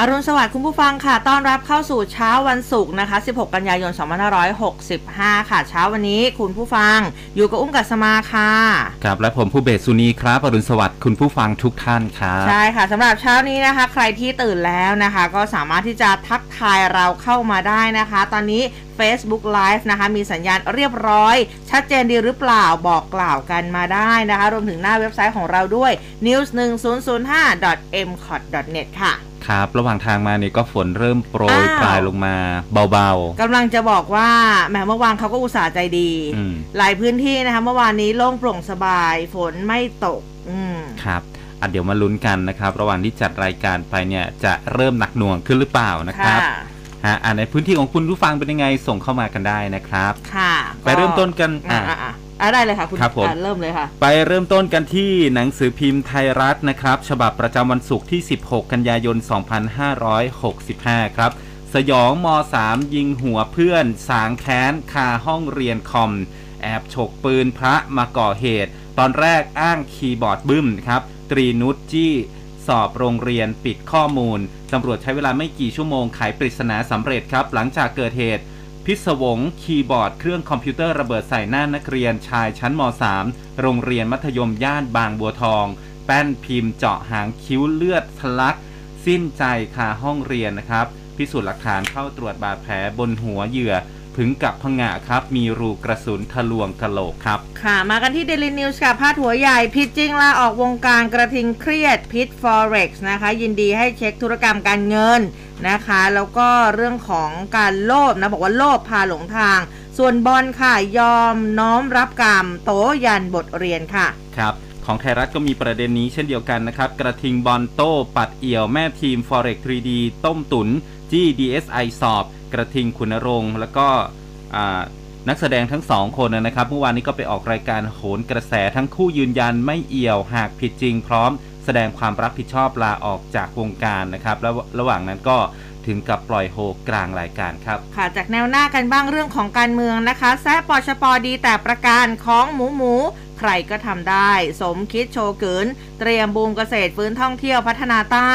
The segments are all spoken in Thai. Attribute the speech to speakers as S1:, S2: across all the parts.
S1: อรุณสวัสดิ์คุณผู้ฟังค่ะ ต้อนรับเข้าสู่เช้าวันศุกร์นะคะ 16 กันยายน 2565 ค่ะ เช้าวันนี้คุณผู้ฟัง อยู่กับอุ้มกัสมาค่ะ
S2: ครับและผมผู้เบสสุนีครับอรุณสวัสดิ์คุณผู้ฟังทุกท่านครับ
S1: ใช่ค่ะสำหรับเช้านี้นะคะ ใครที่ตื่นแล้วนะคะ ก็สามารถที่จะทักทายเราเข้ามาได้นะคะ ตอนนี้ Facebook Live นะคะ มีสัญญาณเรียบร้อย ชัดเจนดีหรือเปล่าบอกกล่าวกันมาได้นะคะ รวมถึงหน้าเว็บไซต์ของเราด้วย news 1 0 0 5 m c o t net ค่ะ
S2: ครับ ระหว่างทางมาเนี่ยก็ฝนเริ่มโปรย
S1: อ้าว
S2: ปลายลงมาเบา
S1: กำลังจะบอกว่าแหมเมื่อวานเขาก็อุตส่าห์ใจดี
S2: อืม
S1: หลายพื้นที่นะคะเมื่อวานนี้โล่งโปร่งสบาย ฝนไม่ตก อืม
S2: ๆครับอะเดี๋ยวมาลุ้นกันนะครับ ระหว่างที่จัดรายการไปเนี่ยจะเริ่มหนักหน่วงขึ้นหรือเปล่านะครับ
S1: ค่ะ
S2: ฮะอะในพื้นที่ของคุณผู้ฟังเป็นยังไงส่งเข้ามากันได้นะครับ
S1: ค่ะ
S2: ไปเริ่มต้นกัน
S1: อ่า
S2: อะ
S1: อ่าอ่าได้เลยค่ะคุณ
S2: ครับผม
S1: อะเริ่มเลยค่ะ
S2: ไปเริ่มต้นกันที่หนังสือพิมพ์ไทยรัฐนะครับ ฉบับประจำวันศุกร์ที่ 16 กันยายน 2565 ครับ สยองม .3 ยิงหัวเพื่อน สางแค้นคาห้องเรียนคอม แอบฉกปืนพระมาก่อเหตุ ตอนแรกอ้างคีย์บอร์ดบึ้มครับ ตรีนุชจี้ สอบโรงเรียนปิดข้อมูลตำรวจใช้เวลาไม่กี่ชั่วโมงไขปริศนาสำเร็จครับ หลังจากเกิดเหตุ พิศวงคีย์บอร์ดเครื่องคอมพิวเตอร์ระเบิดใส่หน้านักเรียนชายชั้นม .3 โรงเรียนมัธยมย่านบางบัวทอง แป้นพิมพ์เจาะหางคิ้วเลือดทะลัก สิ้นใจคาห้องเรียนนะครับ พิสูจน์หลักฐานเข้าตรวจบาดแผลบนหัวเหยื่อ ถึงกับพงะครับ มีรูกระสุนทะลวงกะโหลกครับ
S1: ค่ะ มากันที่ Daily News ค่ะพาดหัวใหญ่พิษจริงลาออกวงการกระทิงเครียดพิษ Forex นะคะ ยินดีให้เช็คธุรกรรมการเงินนะคะ แล้วก็เรื่องของการโลภนะ บอกว่าโลภพาหลงทาง ส่วนบอลค่ะยอมน้อมรับกรรม โตยันบทเรียนค่ะ
S2: ครับของไทยรัฐก็มีประเด็นนี้เช่นเดียวกันนะครับ กระทิงบอลโต้ปัดเอี่ยวแม่ทีม Forex 3D ต้มตุน จี้ DSI สอบ กระทิงคุณรงค์ แล้วก็อ่า นักแสดงทั้งสองคนนะครับเมื่อวานนี้ก็ไปออกรายการโหนกระแสทั้งคู่ยืนยันไม่เอี่ยวหากผิดจริงพร้อมแสดงความรับผิดชอบลาออกจากวงการนะครับแล้วระหว่างนั้นก็ถึงกับปล่อยโฮกลางรายการครับ
S1: ค่ะจากแนวหน้ากันบ้างเรื่องของการเมืองนะคะแซะปชปดีแต่ประการของหมูหมู ใครก็ทำได้ สมคิดโชเกินเตรียมบูมเกษตรฟื้นท่องเที่ยวพัฒนาใต้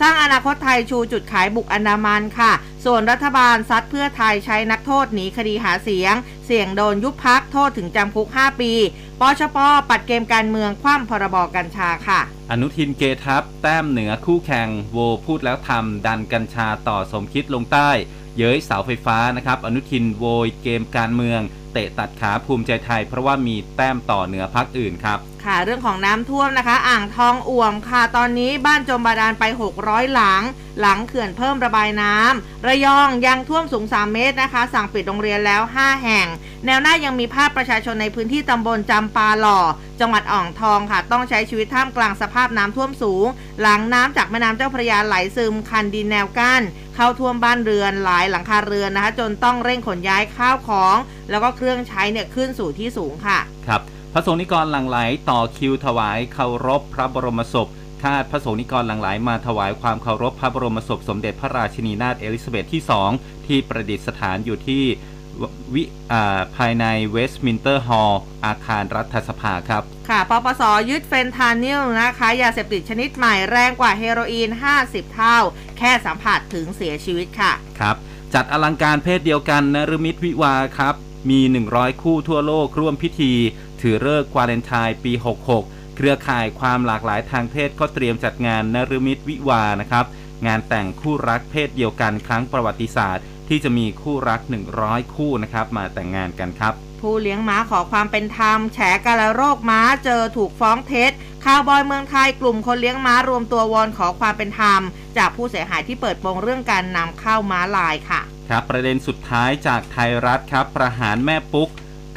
S1: สร้างอนาคตไทยชูจุดขายบุกอันดามันค่ะ ส่วนรัฐบาลซัดเพื่อไทยใช้นักโทษหนีคดีหาเสียง เสี่ยงโดนยุบพักโทษถึงจำคุก 5 ปีปชปปัดเกมการเมืองคว่ำพรบกัญชาค่ะ
S2: อนุทินเกทับ แต้มเหนือคู่แข่ง โวพูดแล้วทำดันกัญชาต่อสมคิดลงใต้ เย้ยเสาไฟฟ้านะครับ อนุทินโวยเกมการเมือง เตะตัดขาภูมิใจไทย เพราะว่ามีแต้มต่อเหนือพักอื่นครับ
S1: ค่ะเรื่องของน้ำท่วมนะคะ อ่างทองอ่วมค่ะตอนนี้บ้านจมบาดาลไป 600 หลัง หลังเขื่อนเพิ่มระบายน้ำระยองยังท่วมสูง 3 เมตรนะคะ สั่งปิดโรงเรียนแล้ว 5 แห่ง แนวหน้ายังมีภาพประชาชนในพื้นที่ตำบลจำปาหล่อ จังหวัดอ่างทองค่ะ ต้องใช้ชีวิตท่ามกลางสภาพน้ำท่วมสูง หลังน้ำจากแม่น้ำเจ้าพระยาไหลซึมคันดินแนวกั้นเข้าท่วมบ้านเรือนหลายหลังคาเรือนนะคะ จนต้องเร่งขนย้ายข้าวของ แล้วก็เครื่องใช้เนี่ยขึ้นสู่ที่สูงค่ะ
S2: ครับ พระสงฆ์นิกรหลั่งไหลต่อคิวถวายเคารพพระบรมศพคาดพระสงฆ์นิกรหลั่งไหลมาถวายความเคารพพระบรมศพสมเด็จพระราชินีนาถเอลิซาเบธที่ 2 ที่ประดิษฐานอยู่ที่อ่าภายในเวสต์มินสเตอร์ฮอลล์อาคารรัฐสภาครับ
S1: ค่ะ ปปส ยึดเฟนทานิลนะคะ ยาเสพติดชนิดใหม่แรงกว่าเฮโรอีน 50 เท่า แค่สัมผัสถึงเสียชีวิตค่ะ
S2: ครับ จัดอลังการเพศเดียวกันนรมิตวิวาห์ครับ มี 100 คู่ทั่วโลกร่วมพิธี ถือเลิกษ์วาเลนไทน์ปี 66 เครือข่ายความหลากหลายทางเพศก็เตรียมจัดงานนรมิตวิวาห์นะครับ งานแต่งคู่รักเพศเดียวกันครั้งประวัติศาสตร์ ที่จะมีคู่รัก 100 คู่นะครับมาแต่งงานกันครับ
S1: ผู้เลี้ยงม้าขอความเป็นธรรม แฉกาลโรคม้าเจอถูกฟ้องเท็จข่าวบอยเมืองไทยกลุ่มคนเลี้ยงม้ารวมตัววอนขอความเป็นธรรม จากผู้เสียหายที่เปิดโปงเรื่องการนำเข้าม้าลายค่ะ
S2: ครับประเด็นสุดท้ายจากไทยรัฐครับ ประหารแม่ปุ๊ก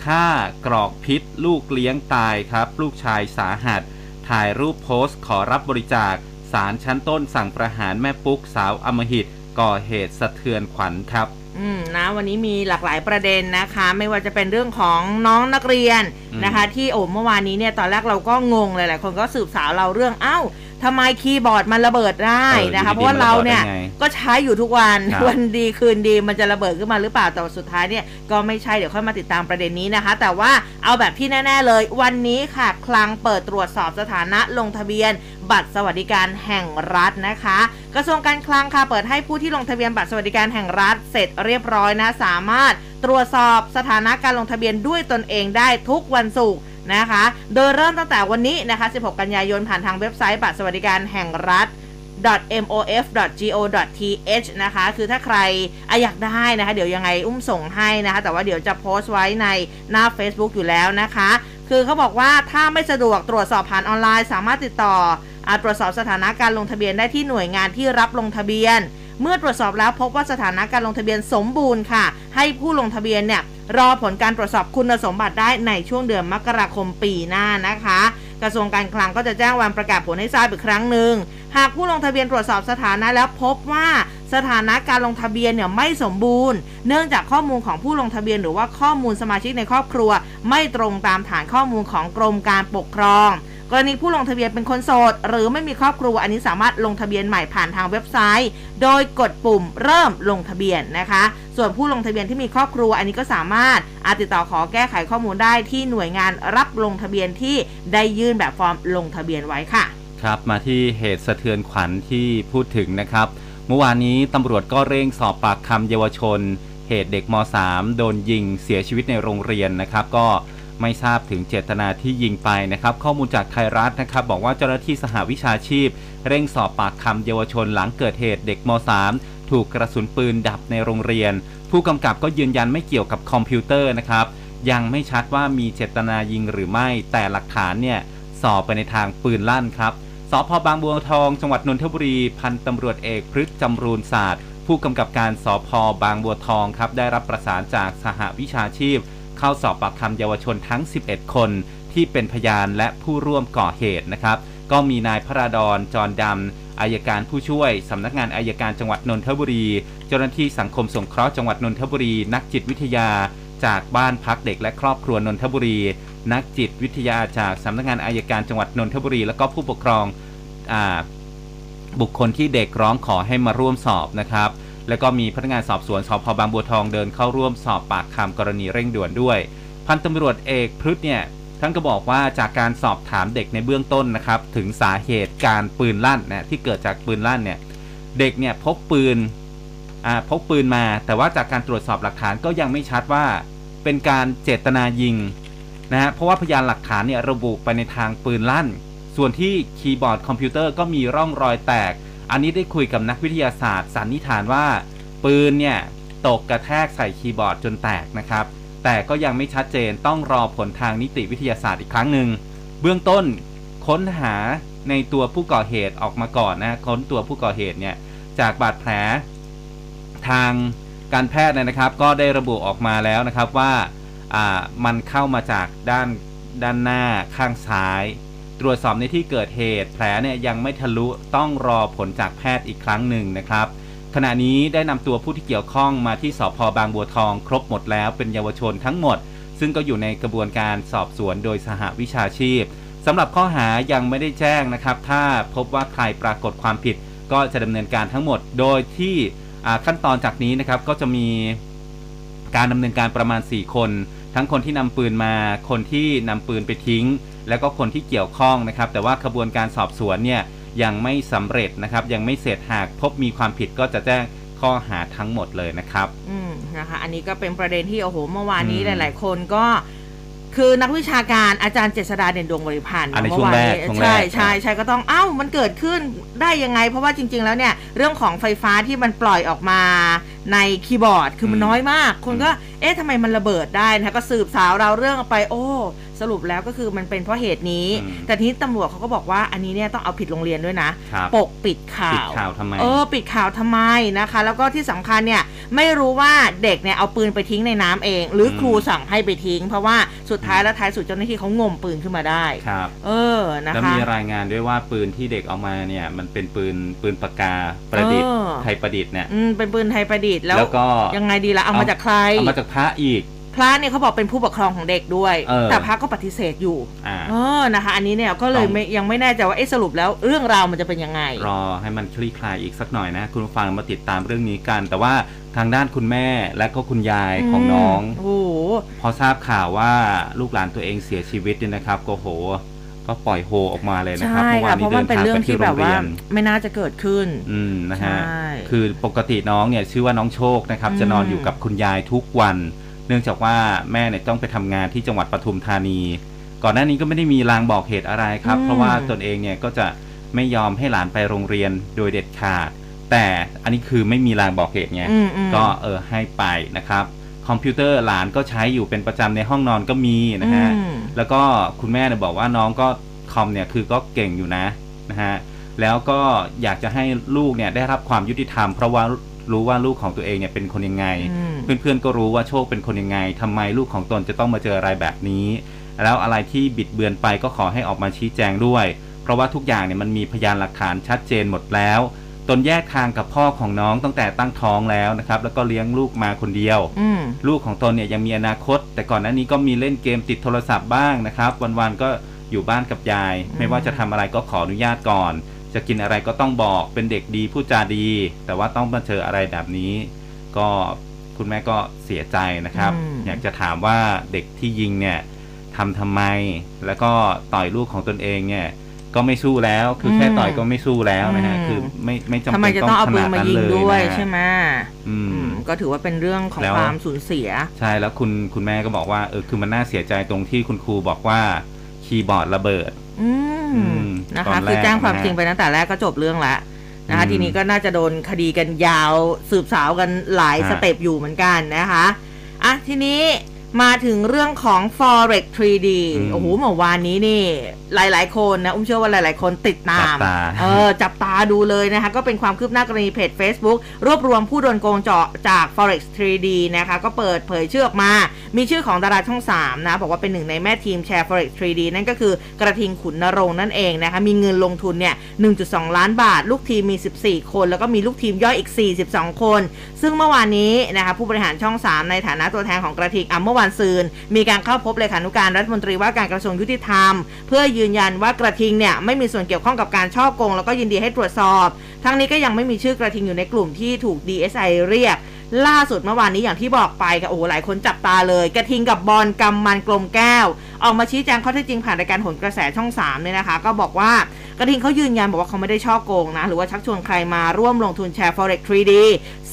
S2: ฆ่ากรอกพิษ ลูกเลี้ยงตายครับ ลูกชายสาหัส ถ่ายรูปโพสต์ ขอรับบริจาคศาลชั้นต้นสั่งประหารแม่ปุ๊กสาวอำมหิต ก่อเหตุสะเทือนขวัญครับ
S1: อืมนะวันนี้มีหลากหลายประเด็นนะคะ ไม่ว่าจะเป็นเรื่องของน้องนักเรียน
S2: อืม
S1: นะคะ ที่โอ้เมื่อวานนี้เนี่ยตอนแรกเราก็งงหลายๆคนก็สืบสาวเราเรื่องเอ้า ทำไมคีย์บอร์ดมันระเบิดได้
S2: เออ
S1: นะคะ
S2: อยู่ดีๆ
S1: เพราะว่าเราเนี่ย
S2: มันระเบิดได้ไง
S1: ก็ใช้อยู่ทุกวัน
S2: ครับ
S1: วันดีคืนดีมันจะระเบิดขึ้นมาหรือเปล่าแต่ว่าสุดท้ายเนี่ยก็ไม่ใช่เดี๋ยวค่อยมาติดตามประเด็นนี้นะคะ แต่ว่าเอาแบบที่แน่ ๆ เลย วันนี้ค่ะคลังเปิดตรวจสอบสถานะลงทะเบียน บัตรสวัสดิการแห่งรัฐนะคะ กระทรวงการคลังค่ะเปิดให้ผู้ที่ลงทะเบียนบัตรสวัสดิการแห่งรัฐ เสร็จเรียบร้อยนะสามารถตรวจสอบสถานะการลงทะเบียนด้วยตนเองได้ทุกวันศุกร์ นะคะ โดยเริ่มตั้งแต่วันนี้นะคะ 16 กันยายนผ่านทางเว็บไซต์บัตรสวัสดิการแห่งรัฐ mof.go.th นะคะ คือถ้าใครออยากได้นะคะ เดี๋ยวยังไงอุ้มส่งให้นะคะ แต่ว่าเดี๋ยวจะโพสต์ไว้ในหน้า Facebook อยู่แล้วนะคะ คือเขาบอกว่าถ้าไม่สะดวกตรวจสอบผ่านออนไลน์ สามารถติดต่ออาตรวจสอบสถานะการลงทะเบียนได้ที่หน่วยงานที่รับลงทะเบียน เมื่อตรวจสอบแล้วพบว่าสถานะการลงทะเบียนสมบูรณ์ค่ะ ให้ผู้ลงทะเบียนเนี่ย รอผลการตรวจสอบคุณสมบัติได้ในช่วงเดือนมกราคมปีหน้านะคะ กระทรวงการคลังก็จะแจ้งวันประกาศผลให้ทราบอีกครั้งหนึ่ง หากผู้ลงทะเบียนตรวจสอบสถานะแล้วพบว่าสถานะการลงทะเบียนเนี่ยไม่สมบูรณ์ เนื่องจากข้อมูลของผู้ลงทะเบียนหรือว่าข้อมูลสมาชิกในครอบครัว ไม่ตรงตามฐานข้อมูลของกรมการปกครอง กรณีผู้ลงทะเบียนเป็นคนโสด หรือไม่มีครอบครัวอันนี้สามารถลงทะเบียนใหม่ผ่านทางเว็บไซต์ โดยกดปุ่มเริ่มลงทะเบียนนะคะ ส่วนผู้ลงทะเบียนที่มีครอบครัวอันนี้ก็สามารถอาจติดต่อขอแก้ไขข้อมูลได้ที่หน่วยงานรับลงทะเบียนที่ได้ยื่นแบบฟอร์มลงทะเบียนไว้ค่ะ
S2: ครับมาที่เหตุสะเทือนขวัญที่พูดถึงนะครับ เมื่อวานนี้ตำรวจก็เร่งสอบปากคำเยาวชน เหตุเด็กม .3 โดนยิงเสียชีวิตในโรงเรียนนะครับก็ ไม่ทราบถึงเจตนาที่ยิงไปนะครับ ข้อมูลจากไทยรัฐนะครับ บอกว่าเจ้าหน้าที่สหวิชาชีพ เร่งสอบปากคำเยาวชนหลังเกิดเหตุเด็กม .3 ถูกกระสุนปืนดับในโรงเรียน ผู้กำกับก็ยืนยันไม่เกี่ยวกับคอมพิวเตอร์นะครับ ยังไม่ชัดว่ามีเจตนายิงหรือไม่ แต่หลักฐานเนี่ยสอบไปในทางปืนลั่นครับสพบางบัวทอง จังหวัดนนทบุรี พันตำรวจเอกพฤกษ์จำรูนศาสตร์ ผู้กำกับการสพบางบัวทองครับได้รับประสานจากสหวิชาชีพ เข้าสอบปากคำเยาวชนทั้ง 11 คนที่เป็นพยานและผู้ร่วมก่อเหตุนะครับ ก็มีนายพระราดอนจรดำอายการผู้ช่วย สำนักงานอายการจังหวัดนนทบุรี เจ้าหน้าที่สังคมสงเคราะห์จังหวัดนนทบุรี นักจิตวิทยาจากบ้านพักเด็กและครอบครัวนนทบุรี นักจิตวิทยาจากสำนักงานอายการจังหวัดนนทบุรี แล้วก็ผู้ปกครองอบุคคลที่เด็กร้องขอให้มาร่วมสอบนะครับ แล้วก็มีพนักงานสอบสวนสพบางบัวทองเดินเข้าร่วมสอบปากคำกรณีเร่งด่วนด้วย พันตำรวจเอกพฤษเนี่ยท่านก็บอกว่าจากการสอบถามเด็กในเบื้องต้นนะครับถึงสาเหตุการปืนลั่นนะที่เกิดจากปืนลั่นเนี่ยเด็กเนี่ยพกปืนอ่าพกปืนมา แต่ว่าจากการตรวจสอบหลักฐานก็ยังไม่ชัดว่าเป็นการเจตนายิงนะฮะเพราะว่าพยานหลักฐานเนี่ยระบุไปในทางปืนลั่น ส่วนที่คีย์บอร์ดคอมพิวเตอร์ก็มีร่องรอยแตก อันนี้ได้คุยกับนักวิทยาศาสตร์สันนิษฐานว่า ปืนเนี่ย ตกกระแทกใส่คีย์บอร์ดจนแตกนะครับ แต่ก็ยังไม่ชัดเจนต้องรอผลทางนิติวิทยาศาสตร์อีกครั้งหนึ่งเบื้องต้นค้นหาในตัวผู้ก่อเหตุออกมาก่อนนะค้นตัวผู้ก่อเหตุเนี่ยจากบาดแผลทางการแพทย์นะครับ ก็ได้ระบุออกมาแล้วนะครับว่ามันเข้ามาจากด้านด้านหน้าข้างซ้าย ตรวจสอบในที่เกิดเหตุแผลเนี่ยยังไม่ทะลุต้องรอผลจากแพทย์อีกครั้งหนึ่งนะครับ ขณะนี้ได้นำตัวผู้ที่เกี่ยวข้องมาที่สพบางบัวทองครบหมดแล้วเป็นเยาวชนทั้งหมด ซึ่งก็อยู่ในกระบวนการสอบสวนโดยสหวิชาชีพสำหรับข้อหายังไม่ได้แจ้งนะครับ ถ้าพบว่าใครปรากฏความผิดก็จะดำเนินการทั้งหมด โดยที่ขั้นตอนจากนี้นะครับก็จะมีการดำเนินการประมาณ 4 คน ทั้งคนที่นำปืนมาคนที่นำปืนไปทิ้ง แล้วก็คนที่เกี่ยวข้องนะครับ แต่ว่าขบวนการสอบสวนเนี่ยยังไม่สำเร็จนะครับ ยังไม่เสร็จหากพบมีความผิดก็จะแจ้งข้อหาทั้งหมดเลยนะครับ
S1: อืมนะคะ อันนี้ก็เป็นประเด็นที่โอ้โหเมื่อวานนี้
S2: อืม
S1: หลาย ๆ คนก็คือนักวิชาการอาจารย์เจษดาเด่นดวงบริพันธ์
S2: อะใน
S1: เมื่
S2: ช่วง
S1: วาน
S2: แรก
S1: นี้
S2: ช่วงแร
S1: ใช่
S2: ก
S1: ใช่ใช่ก็ต้องเอ้ามันเกิดขึ้นได้ยังไง เพราะว่าจริง ๆ แล้วเนี่ยเรื่องของไฟฟ้าที่มันปล่อยออกมา ในคีย์บอร์ดคือมันน้อยมาก คนก็เอ๊ะทำไมมันระเบิดได้นะคะก็สืบสาวเราวเรื่องไป โอ้สรุปแล้วก็คือมันเป็นเพราะเหตุนี้
S2: อืม
S1: แต่ทีนี้ตำรวจเขาก็บอกว่าอันนี้เนี่ยต้องเอาผิดโรงเรียนด้วยนะ
S2: ครับ
S1: ปกปิดข่าว
S2: ปิดข่าวทำไม
S1: เออปิดข่าวทำไมนะคะ แล้วก็ที่สำคัญเนี่ยไม่รู้ว่าเด็กเนี่ยเอาปืนไปทิ้งในน้ำเอง หรืออ
S2: ม
S1: ครูสั่งให้ไปทิ้ง เพราะว่าสุดท้ายแล้วท้ายสุดเจ้าหน้าที่เขางมปืนขึ้นมาได้
S2: ครับ
S1: เออนะ
S2: แล้ว
S1: คะ
S2: มีรายงานด้วยว่าปืนที่เด็กเอามาเนี่ยมันเป็นปืนปืนปากกาประดิษฐ์
S1: เออ
S2: ไทยประดิษฐ์เนี่ย
S1: อืมเป็นปืนไทยประดิษฐ์แล้ว
S2: แล้วก็
S1: ยังไงดีละเอามาจากใคร
S2: เอามาจากพระอีก
S1: พระเนี่ยเขาบอกเป็นผู้ปกครองของเด็กด้วย
S2: เออ
S1: แต่พระก็ปฏิเสธอยู่
S2: อ่า
S1: เออนะคะ อันนี้เนี่ยก็เลย
S2: ต้อง
S1: ไม่ยังไม่แน่ใจว่าเอ๊ะสรุปแล้วเรื่องราวมันจะเป็นยังไง
S2: รอให้มันคลี่คลายอีกสักหน่อยนะ คุณผู้ฟังมาติดตามเรื่องนี้กัน แต่ว่าทางด้านคุณแม่และก็คุณยายของน้อง
S1: โอ้โห
S2: พอทราบข่าวว่าลูกหลานตัวเองเสียชีวิตเนี่ยนะครับก็โห ก็ปล่อยโฮออกมาเลยนะครับ
S1: ใช่ค่ะเพราะมันเป็นเรื่องที่แบบว่า
S2: เดินทางไปที่โรงเรียน
S1: ไม่น่าจะเกิดขึ้น
S2: อืมนะฮะ
S1: ใช่
S2: คือปกติน้องเนี่ยชื่อว่าน้องโชคนะครับ
S1: อืม
S2: จะนอนอยู่กับคุณยายทุกวัน เนื่องจากว่าแม่เนี่ยต้องไปทำงานที่จังหวัดปทุมธานี ก่อนหน้านี้ก็ไม่ได้มีลางบอกเหตุอะไรครับ เพราะว่าตนเองเนี่ยก็จะไม่ยอมให้หลานไปโรงเรียนโดยเด็ดขาด แต่อันนี้คือไม่มีลางบอกเหตุไง
S1: อืมอืม
S2: ก็เออให้ไปนะครับ คอมพิวเตอร์หลานก็ใช้อยู่เป็นประจำในห้องนอนก็มีนะฮะ
S1: อืม
S2: แล้วก็คุณแม่เนี่ยบอกว่าน้องก็คอมเนี่ยคือก็เก่งอยู่นะนะฮะ แล้วก็อยากจะให้ลูกเนี่ยได้รับความยุติธรรม เพราะว่ารู้ว่าลูกของตัวเองเนี่ยเป็นคนยังไง
S1: อืม
S2: เพื่อนๆ ก็รู้ว่าโชคเป็นคนยังไง ทำไมลูกของตนจะต้องมาเจออะไรแบบนี้ แล้วอะไรที่บิดเบือนไปก็ขอให้ออกมาชี้แจงด้วย เพราะว่าทุกอย่างเนี่ยมันมีพยานหลักฐานชัดเจนหมดแล้ว ตนแยกทางกับพ่อของน้องตั้งแต่ตั้งท้องแล้วนะครับแล้วก็เลี้ยงลูกมาคนเดียว
S1: อืม
S2: ลูกของตนเนี่ยยังมีอนาคต แต่ก่อนหน้านี้ก็มีเล่นเกมติดโทรศัพท์บ้างนะครับ วันๆก็อยู่บ้านกับยาย
S1: อืม
S2: ไม่ว่าจะทำอะไรก็ขออนุญาตก่อน จะกินอะไรก็ต้องบอกเป็นเด็กดีพูดจาดี แต่ว่าต้องมาเจออะไรแบบนี้ ก็คุณแม่ก็เสียใจนะครับ
S1: อืม
S2: อยากจะถามว่าเด็กที่ยิงเนี่ยทำทำไม แล้วก็ต่อยลูกของตนเองเนี่ย ก็ไม่สู้แล้ว คือแค่ต่อยก็ไม่สู้แล้วนะฮะ
S1: อืม
S2: คือไม่ไม่จำ
S1: ทำไม
S2: เป็น
S1: จะ
S2: ต้อ
S1: ต้อง
S2: ง
S1: เอา
S2: ข
S1: ปืน
S2: นาด
S1: มา
S2: นั้น
S1: ยิง
S2: เลย
S1: ด้วย
S2: นะฮะ
S1: ใช่ไหม
S2: อื
S1: อื
S2: ม
S1: มก็ถือว่าเป็นเรื่องของ
S2: แล้ว
S1: ความสูญเสีย
S2: ใช่แล้วคุณคุณแม่ก็บอกว่าเออคือมันน่าเสียใจตรงที่คุณครูบอกว่าคีย์บอร์ดระเบิด
S1: อื
S2: อื
S1: ม
S2: ม
S1: นะ
S2: ตอ
S1: คะ
S2: นแรก
S1: คือแจ้งความ
S2: นะฮะ
S1: จริงไปตั้งแต่แรกก็จบเรื่องแล้วนะคะ
S2: อืม
S1: ทีนี้ก็น่าจะโดนคดีกันยาวสืบสาวกันหลาย
S2: ฮะ
S1: step อยู่เหมือนกันนะคะอะทีนี้ มาถึงเรื่องของ Forex 3D โอ้โหเมื่อวานนี้นี่ หลาย ๆ คนนะ อุ้มเชื่อว่าหลาย ๆ คนติดตาม
S2: จับตา
S1: เออ จับตาดูเลยนะคะ ก็เป็นความคืบหน้ากรณีเพจ Facebook รวบรวมผู้โดนโกงเจาะจาก forex 3D นะคะ ก็เปิดเผยชื่อออกมา มีชื่อของดาราช่อง 3 นะ บอกว่าเป็นหนึ่งในแม่ทีมแชร์ forex 3D นั่นก็คือกระทิงขุนนรงค์นั่นเองนะคะ มีเงินลงทุนเนี่ย 1.2 ล้านบาท ลูกทีมมี 14 คน แล้วก็มีลูกทีมย่อยอีก 42 คน ซึ่งเมื่อวานนี้นะคะผู้บริหารช่อง 3 ในฐานะตัวแทนของกระทิงอะเมื่อวานซืน มีการเข้าพบเลขานุการรัฐมนตรีว่าการกระทรวงยุติธรรม เพื่อยืนยันว่ากระทิงเนี่ยไม่มีส่วนเกี่ยวข้องกับการช่อโกง แล้วก็ยินดีให้ตรวจสอบ ทั้งนี้ก็ยังไม่มีชื่อกระทิงอยู่ในกลุ่มที่ถูก DSI เรียกล่าสุดเมื่อวานนี้อย่างที่บอกไปค่ะโอ้โหหลายคนจับตาเลย กระทิงกับบอลกำมันกลมแก้ว ออกมาชี้แจงข้อเท็จจริงผ่านรายการหนกระแสช่อง3เนี่ยนะคะ ก็บอกว่ากระทิงเขายืนยันบอกว่าเขาไม่ได้ช่อโกงนะ หรือว่าชักชวนใครมาร่วมลงทุนแชร์ forex 3D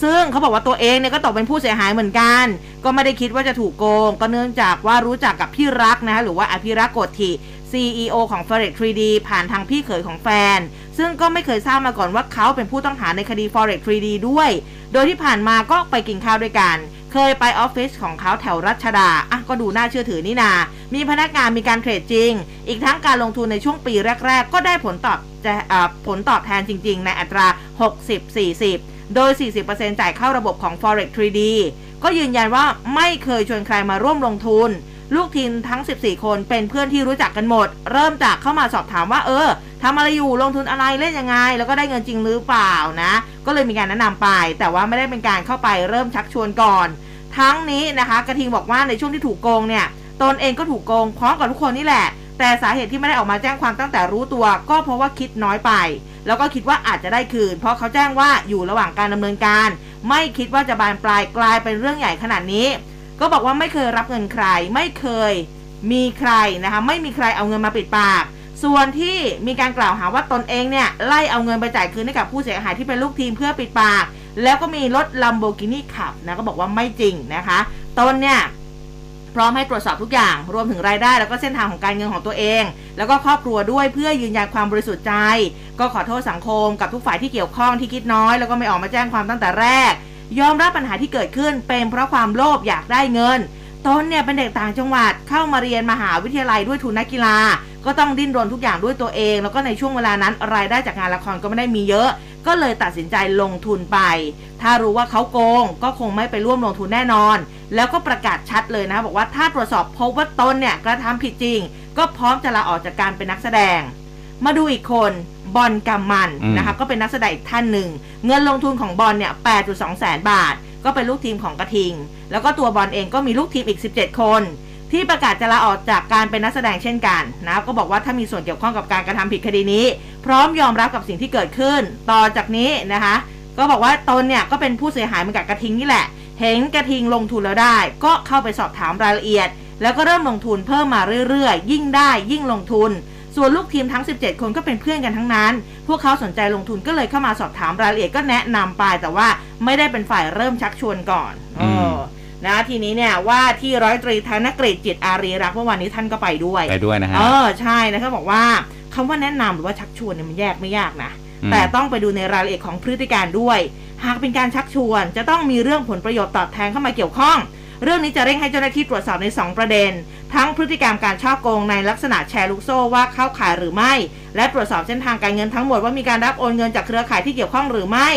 S1: ซึ่งเขาบอกว่าตัวเองเนี่ยก็ตกเป็นผู้เสียหายเหมือนกัน ก็ไม่ได้คิดว่าจะถูกโกง ก็เนื่องจากว่ารู้จักกับพี่รักนะคะหรือว่าอภิรักษ์โกธิ CEO ของ Forex 3D ผ่านทางพี่เขยของแฟน ซึ่งก็ไม่เคยทราบมาก่อนว่าเขาเป็นผู้ต้องหาในคดี Forex 3D ด้วย โดยที่ผ่านมาก็ไปกินข้าวด้วยกัน เคยไปออฟฟิศของเขาแถวรัชดา อะก็ดูน่าเชื่อถือนี่นา มีพนักงานมีการเทรดจริง อีกทั้งการลงทุนในช่วงปีแรก ๆ ก็ได้ผลตอบจะอ่าผลตอบแทนจริง ๆ ในอัตรา 60-40 โดย 40%จ่ายเข้าระบบของ Forex 3D ก็ยืนยันว่าไม่เคยชวนใครมาร่วมลงทุน ลูกทีมทั้ง 14 คนเป็นเพื่อนที่รู้จักกันหมด เริ่มจากเข้ามาสอบถามว่าเออทำอะไรอยู่ลงทุนอะไรเล่นยังไง แล้วก็ได้เงินจริงหรือเปล่านะ ก็เลยมีการแนะนำไป แต่ว่าไม่ได้เป็นการเข้าไปเริ่มชักชวนก่อน ทั้งนี้นะคะกระทิงบอกว่าในช่วงที่ถูกโกงเนี่ยตนเองก็ถูกโกงพร้อมกับทุกคนนี่แหละ แต่สาเหตุที่ไม่ได้ออกมาแจ้งความตั้งแต่รู้ตัว ก็เพราะว่าคิดน้อยไป แล้วก็คิดว่าอาจจะได้คืน เพราะเขาแจ้งว่าอยู่ระหว่างการดำเนินการ ไม่คิดว่าจะบานปลายกลายเป็นเรื่องใหญ่ขนาดนี้ ก็บอกว่าไม่เคยรับเงินใคร ไม่เคยมีใครนะคะไม่มีใครเอาเงินมาปิดปาก ส่วนที่มีการกล่าวหาว่าตนเองเนี่ยไล่เอาเงินไปจ่ายคืนให้กับผู้เสียหายที่เป็นลูกทีมเพื่อปิดปาก แล้วก็มีรถลัมโบกินีขับนะก็บอกว่าไม่จริงนะคะตนเนี่ย พร้อมให้ตรวจสอบทุกอย่าง รวมถึงรายได้ แล้วก็เส้นทางของการเงินของตัวเอง แล้วก็ครอบครัวด้วยเพื่อยืนยันความบริสุทธิ์ใจ ก็ขอโทษสังคมกับทุกฝ่ายที่เกี่ยวข้องที่คิดน้อย แล้วก็ไม่ออกมาแจ้งความตั้งแต่แรก ยอมรับปัญหาที่เกิดขึ้นเป็นเพราะความโลภอยากได้เงิน ตนเนี่ยเป็นเด็กต่างจังหวัดเข้ามาเรียนมหาวิทยาลัยด้วยทุนนักกีฬา ก็ต้องดิ้นรนทุกอย่างด้วยตัวเอง แล้วก็ในช่วงเวลานั้นรายได้จากงานละครก็ไม่ได้มีเยอะ ก็เลยตัดสินใจลงทุนไป ถ้ารู้ว่าเขาโกง ก็คงไม่ไปร่วมลงทุนแน่นอน แล้วก็ประกาศชัดเลยนะบอกว่าถ้าตรวจสอบพบว่าตนเนี่ยกระทำผิดจริง ก็พร้อมจะลาออกจากการเป็นนักแสดงมาดูอีกคนบอลกำมัน
S2: ม
S1: นะคะก็เป็นนักแสดงอีกท่านหนึ่ง เงินลงทุนของบอลเนี่ย 8.2 แสนบาท ก็เป็นลูกทีมของกระทิง แล้วก็ตัวบอลเองก็มีลูกทีมอีก 17 คน ที่ประกาศจะลาออกจากการเป็นนักแสดงเช่นกันนะก็บอกว่าถ้ามีส่วนเกี่ยวข้องกับการกระทำผิดคดีนี้ พร้อมยอมรับกับสิ่งที่เกิดขึ้น ต่อจากนี้นะคะ ก็บอกว่าตนเนี่ยก็เป็นผู้เสียหายเหมือนกับกระทิงนี่แหละ เห็นกระทิงลงทุนแล้วได้ ก็เข้าไปสอบถามรายละเอียด แล้วก็เริ่มลงทุนเพิ่มมาเรื่อยๆ ยิ่งได้ยิ่งลงทุน ส่วนลูกทีมทั้ง 17 คนก็เป็นเพื่อนกันทั้งนั้น พวกเขาสนใจลงทุนก็เลยเข้ามาสอบถามรายละเอียดก็แนะนำไป แต่ว่าไม่ได้เป็นฝ่ายเริ่มชักชวนก่อน
S2: อืม
S1: เออนะทีนี้เนี่ยว่าที่ร้อยตรีธนกฤษจิตอารีรักษ์เมื่อวานนี้ท่านก็ไปด้วย
S2: ไปด้วยนะฮะ
S1: เออใช่แล้วก็บอกว่าคำว่าแนะนำหรือว่าชักชวนเนี่ยมันแยกไม่ยากนะ
S2: อืม
S1: แต่ต้องไปดูในรายละเอียดของพฤติการด้วย หากเป็นการชักชวน จะต้องมีเรื่องผลประโยชน์ตอบแทนเข้ามาเกี่ยวข้อง เรื่องนี้จะเร่งให้เจ้าหน้าที่ตรวจสอบใน 2 ประเด็น ทั้งพฤติกรรมการช่อโกงในลักษณะแชร์ลูกโซ่ว่าเข้าข่ายหรือไม่ และตรวจสอบเส้นทางการเงินทั้งหมดว่ามีการรับโอนเงินจากเครือข่ายที่เกี่ยวข้องหรือไม่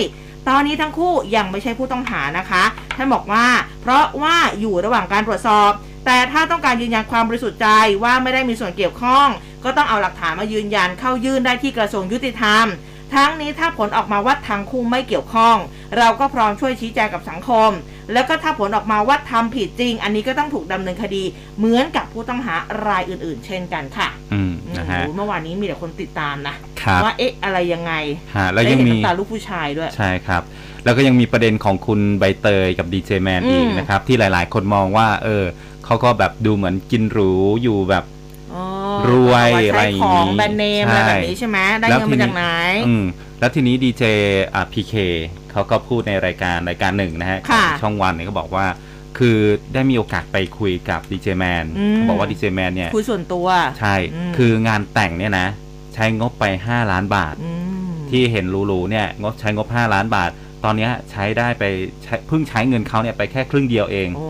S1: ตอนนี้ทั้งคู่ยังไม่ใช่ผู้ต้องหานะคะ ท่านบอกว่า เพราะว่าอยู่ระหว่างการตรวจสอบ แต่ถ้าต้องการยืนยันความบริสุทธิ์ใจว่าไม่ได้มีส่วนเกี่ยวข้อง ก็ต้องเอาหลักฐานมายืนยันเข้ายื่นได้ที่กระทรวงยุติธรรม ทั้งนี้ถ้าผลออกมาว่าทั้งคู่ไม่เกี่ยวข้อง เราก็พร้อมช่วยชี้แจงกับสังคม แล้วก็ถ้าผลออกมาว่าทำผิดจริง อันนี้ก็ต้องถูกดำเนินคดี เหมือนกับผู้ต้องหารายอื่น ๆ เช่นกันค่ะ
S2: อืม
S1: โอ้
S2: นะ
S1: โห
S2: ฮะ
S1: เมื่อวานนี้มีแต่คนติดตามนะ
S2: ครับ
S1: ว่าเอ๊ะอะไรยังไง
S2: ฮะแล้ว
S1: ได้
S2: ยัง
S1: เห็น
S2: มี
S1: น้ำตาลูกผู้ชายด้วย
S2: ใช่ครับ แล้วก็ยังมีประเด็นของคุณใบเตยกับดีเจแมน
S1: อืม
S2: อีกนะครับ ที่หลายๆ คนมองว่า เออเขาก็แบบดูเหมือนกินหรูอยู่แบบ
S1: อ๋อ
S2: รวย
S1: เอา
S2: อะไร
S1: ใช้
S2: อย่าง
S1: ข
S2: นี้
S1: องแบรนด์เนม
S2: ใช่
S1: อะไรแบบนี้ใช่ไหมได้
S2: แล้ว
S1: เงิน
S2: ที
S1: มา
S2: นี้
S1: จากไหน
S2: อืมแล้วทีนี้ดีเจอ่าพีเคเขาก็พูดในรายการรายการหนึ่งนะฮะ
S1: ค่ะ
S2: ของช่องวันเนี่ยก็บอกว่าคือได้มีโอกาสไปคุยกับดีเจแมน
S1: อืม
S2: เขาบอกว่าดีเจแมนเนี่ย
S1: คุยส่วนตัว
S2: ใช่
S1: อืม
S2: คืองานแต่งเนี่ยนะ ใช้งบไป 5 ล้านบาท
S1: อืม
S2: ที่เห็นหรูๆเนี่ยงบใช้งบ 5 ล้านบาท ตอนเนี้ยใช้ได้ไปใช้เพิ่งใช้เงินเขาเนี่ยไปแค่ครึ่งเดียวเอง
S1: โอ้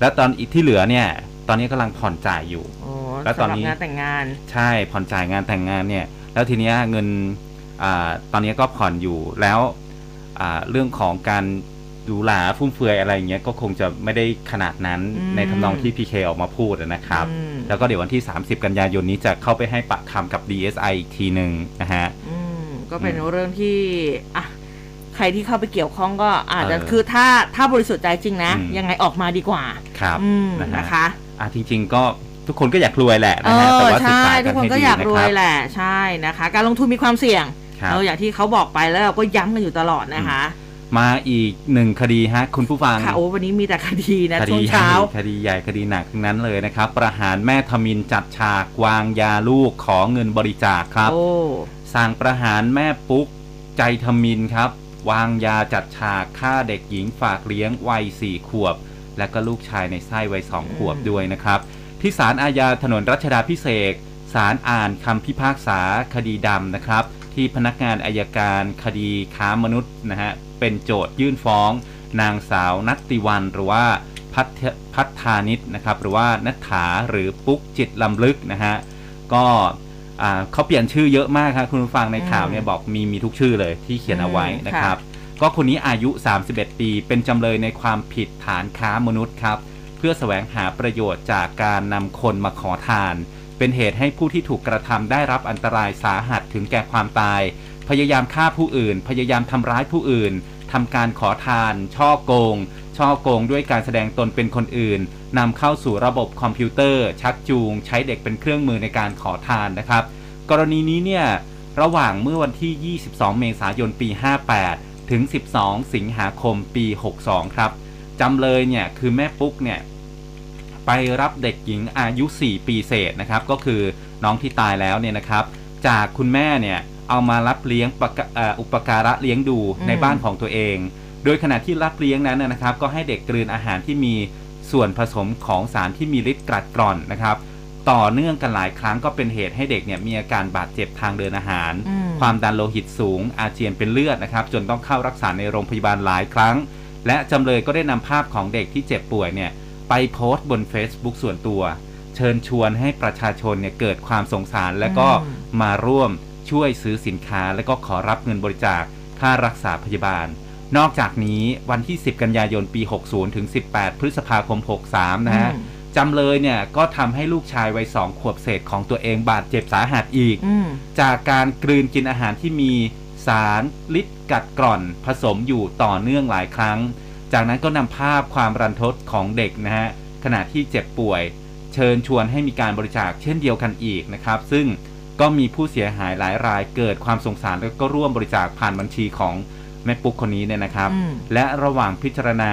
S2: แล้วตอนอีกที่เหลือเนี่ย ตอนนี้กำลังผ่อนจ่ายอยู่
S1: โอ้
S2: แล้วตอนนี้
S1: สำหรับงานแต่งงาน
S2: ใช่ผ่อนจ่ายงานแต่งงานเนี่ย แล้วทีเนี้ยเงินอ่าตอนนี้ก็ผ่อนอยู่แล้วอ่าเรื่องของการดูหลาฟุ่มเฟือยอะไรอย่างเงี้ยก็คงจะไม่ได้ขนาดนั้น
S1: อืม
S2: ในทำนองที่พีเคออกมาพูดนะครับ
S1: อืม
S2: แล้วก็เดี๋ยววันที่ 30 กันยายนนี้จะเข้าไปให้ปากคำกับ DSI อีกทีหนึ่งนะฮะ
S1: อืมก็เป็น
S2: อืม
S1: เรื่องที่อะใครที่เข้าไปเกี่ยวข้องก็อาจจะ
S2: เออ
S1: คือถ้าถ้าบริสุทธิ์ใจจริงนะ
S2: อืม
S1: ยังไงออกมาดีกว่า
S2: ครับ
S1: อืม
S2: นะฮะ
S1: นะคะ
S2: อะจริง ๆ ก็ ทุกคนก็อยากรวยแหละ
S1: เอ
S2: นะฮะแต่
S1: อ
S2: ว่าศึก
S1: ใช่
S2: ษา
S1: ทุ
S2: กั
S1: ก
S2: น
S1: คน
S2: ให้
S1: ก็
S2: ดี
S1: อยาก
S2: นะ
S1: ร
S2: ควรับ
S1: ยแหละใช่นะคะ การลงทุนมีความเสี่ยง
S2: ครับ
S1: เอออย่างที่เขาบอกไปแล้วเราก็ย้ำกันอยู่ตลอดนะคะ
S2: มาอีกหนึ่งคดีฮะคุณผู้ฟัง
S1: ค่ะโอ้วันนี้มีแต่คดีนะ
S2: ค
S1: ช่
S2: ดี
S1: วง
S2: ใหญ่
S1: เช้า
S2: คดีใหญ่คดีหนักทั้งนั้นเลยนะครับ ประหารแม่ทมินจัดฉากวางยาลูกขอเงินบริจาคครับ
S1: โอ้
S2: สั่งประหารแม่ปุ๊กใจทมินครับ วางยาจัดฉากฆ่าเด็กหญิงฝากเลี้ยงวัยสี่ขวบ และก็ลูกชายในไส้วัยสองขวบ
S1: อืม
S2: ด้วยนะครับ ที่ศาลอาญาถนนรัชดาพิเศษกศาลอ่านคำพิพากษาคดีดำนะครับ ที่พนักงานอายการคดีค้ามนุษย์นะฮะเป็นโจทยื่นฟ้อง นางสาวนัตติวันหรือว่าพัทพัฒานิตนะครับหรือว่านัทถาหรือปุ๊กจิตลำลึกนะฮะก็อ่าเขาเปลี่ยนชื่อเยอะมากครับคุณผู้ฟังในข่าวเนี่ยบอกมีมีทุกชื่อเลยที่เขียนเอาไว้นะครับ ก็คนนี้อายุ 31 ปี เป็นจำเลยในความผิดฐานค้ามนุษย์ครับ เพื่อแสวงหาประโยชน์จากการนำคนมาขอทาน เป็นเหตุให้ผู้ที่ถูกกระทำได้รับอันตรายสาหัสถึงแก่ความตาย พยายามฆ่าผู้อื่น พยายามทำร้ายผู้อื่นทำการขอทาน ช่อโกง ช่อโกงด้วยการแสดงตนเป็นคนอื่นนำเข้าสู่ระบบคอมพิวเตอร์ ชักจูง ใช้เด็กเป็นเครื่องมือในการขอทานนะครับ กรณีนี้เนี่ยระหว่างเมื่อวันที่ 22 เมษายนปี 58 ถึง 12 สิงหาคมปี 62 ครับจำเลยเนี่ยคือแม่ปุ๊กเนี่ย ไปรับเด็กหญิงอายุ 4 ปีเศษนะครับ ก็คือน้องที่ตายแล้วเนี่ยนะครับ จากคุณแม่เนี่ยเอามารับเลี้ยงปะกะเอ่ออุปการะเลี้ยงดู
S1: อืม
S2: ในบ้านของตัวเอง โดยขณะที่รับเลี้ยงนั้นนะนะครับ ก็ให้เด็กกลืนอาหารที่มีส่วนผสมของสารที่มีฤทธิ์กรัดกร่อนนะครับ ต่อเนื่องกันหลายครั้งก็เป็นเหตุให้เด็กเนี่ยมีอาการบาดเจ็บทางเดินอาหาร
S1: อืม
S2: ความดันโลหิตสูง อาเจียนเป็นเลือดนะครับ จนต้องเข้ารักษาในโรงพยาบาลหลายครั้ง และจำเลยก็ได้นำภาพของเด็กที่เจ็บป่วยเนี่ย ไปโพสต์บน Facebook ส่วนตัว เชิญชวนให้ประชาชนเนี่ยเกิดความสงสารและก็
S1: อืม
S2: มาร่วมช่วยซื้อสินค้า และก็ขอรับเงินบริจาคค่ารักษาพยาบาล นอกจากนี้วันที่ 10 กันยายนปี 60 ถึง 18 พฤษภาคม 63 นะฮะ
S1: อืม
S2: จำเลยเนี่ยก็ทำให้ลูกชายวัยสองขวบเศษของตัวเองบาดเจ็บสาหัสอีก
S1: อืม
S2: จากการกลืนกินอาหารที่มีสารลิดกัดกร่อนผสมอยู่ต่อเนื่องหลายครั้ง จากนั้นก็นำภาพความรันทดของเด็กนะฮะขณะที่เจ็บป่วย เชิญชวนให้มีการบริจาคเช่นเดียวกันอีกนะครับ ซึ่งก็มีผู้เสียหายหลายรายเกิดความสงสารแล้วก็ร่วมบริจาคผ่านบัญชีของแม่ปุ๊กคนนี้เนี่ยนะครับ
S1: อืม
S2: และระหว่างพิจารณา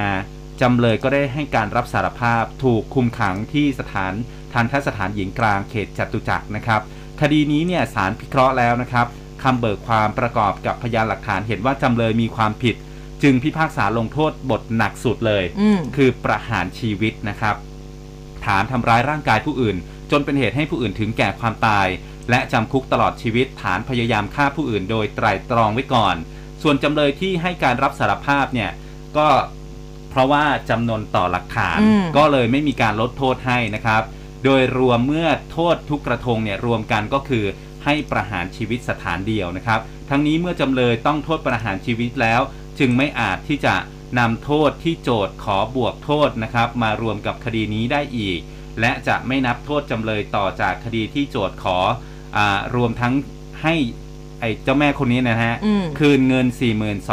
S2: จำเลยก็ได้ให้การรับสารภาพถูกคุมขังที่สถานทันทสถานหญิงกลางเขตจตุจักรนะครับ คดีนี้เนี่ยศาลพิเคราะห์แล้วนะครับคำเบิกความประกอบกับพยานหลักฐานเห็นว่าจำเลยมีความผิด จึงพิพากษาลงโทษบทหนักสุดเลย
S1: อืม
S2: คือประหารชีวิตนะครับ ฐานทำร้ายร่างกายผู้อื่น จนเป็นเหตุให้ผู้อื่นถึงแก่ความตาย และจำคุกตลอดชีวิต ฐานพยายามฆ่าผู้อื่น โดยไตร่ตรองไว้ก่อน ส่วนจำเลยที่ให้การรับสารภาพเนี่ยก็เพราะว่าจำนวนต่อหลักฐาน
S1: อืม
S2: ก็เลยไม่มีการลดโทษให้นะครับ โดยรวมเมื่อโทษทุกกระทงเนี่ยรวมกันก็คือให้ประหารชีวิตสถานเดียวนะครับ ทั้งนี้เมื่อจำเลยต้องโทษประหารชีวิตแล้ว จึงไม่อาจที่จะนำโทษที่โจทย์ขอบวกโทษนะครับ มารวมกับคดีนี้ได้อีก และจะไม่นับโทษจำเลยต่อจากคดีที่โจทย์ขออารวมทั้งให้ไอ้เจ้าแม่คนนี้นะฮะ
S1: อืม
S2: คืนเงิน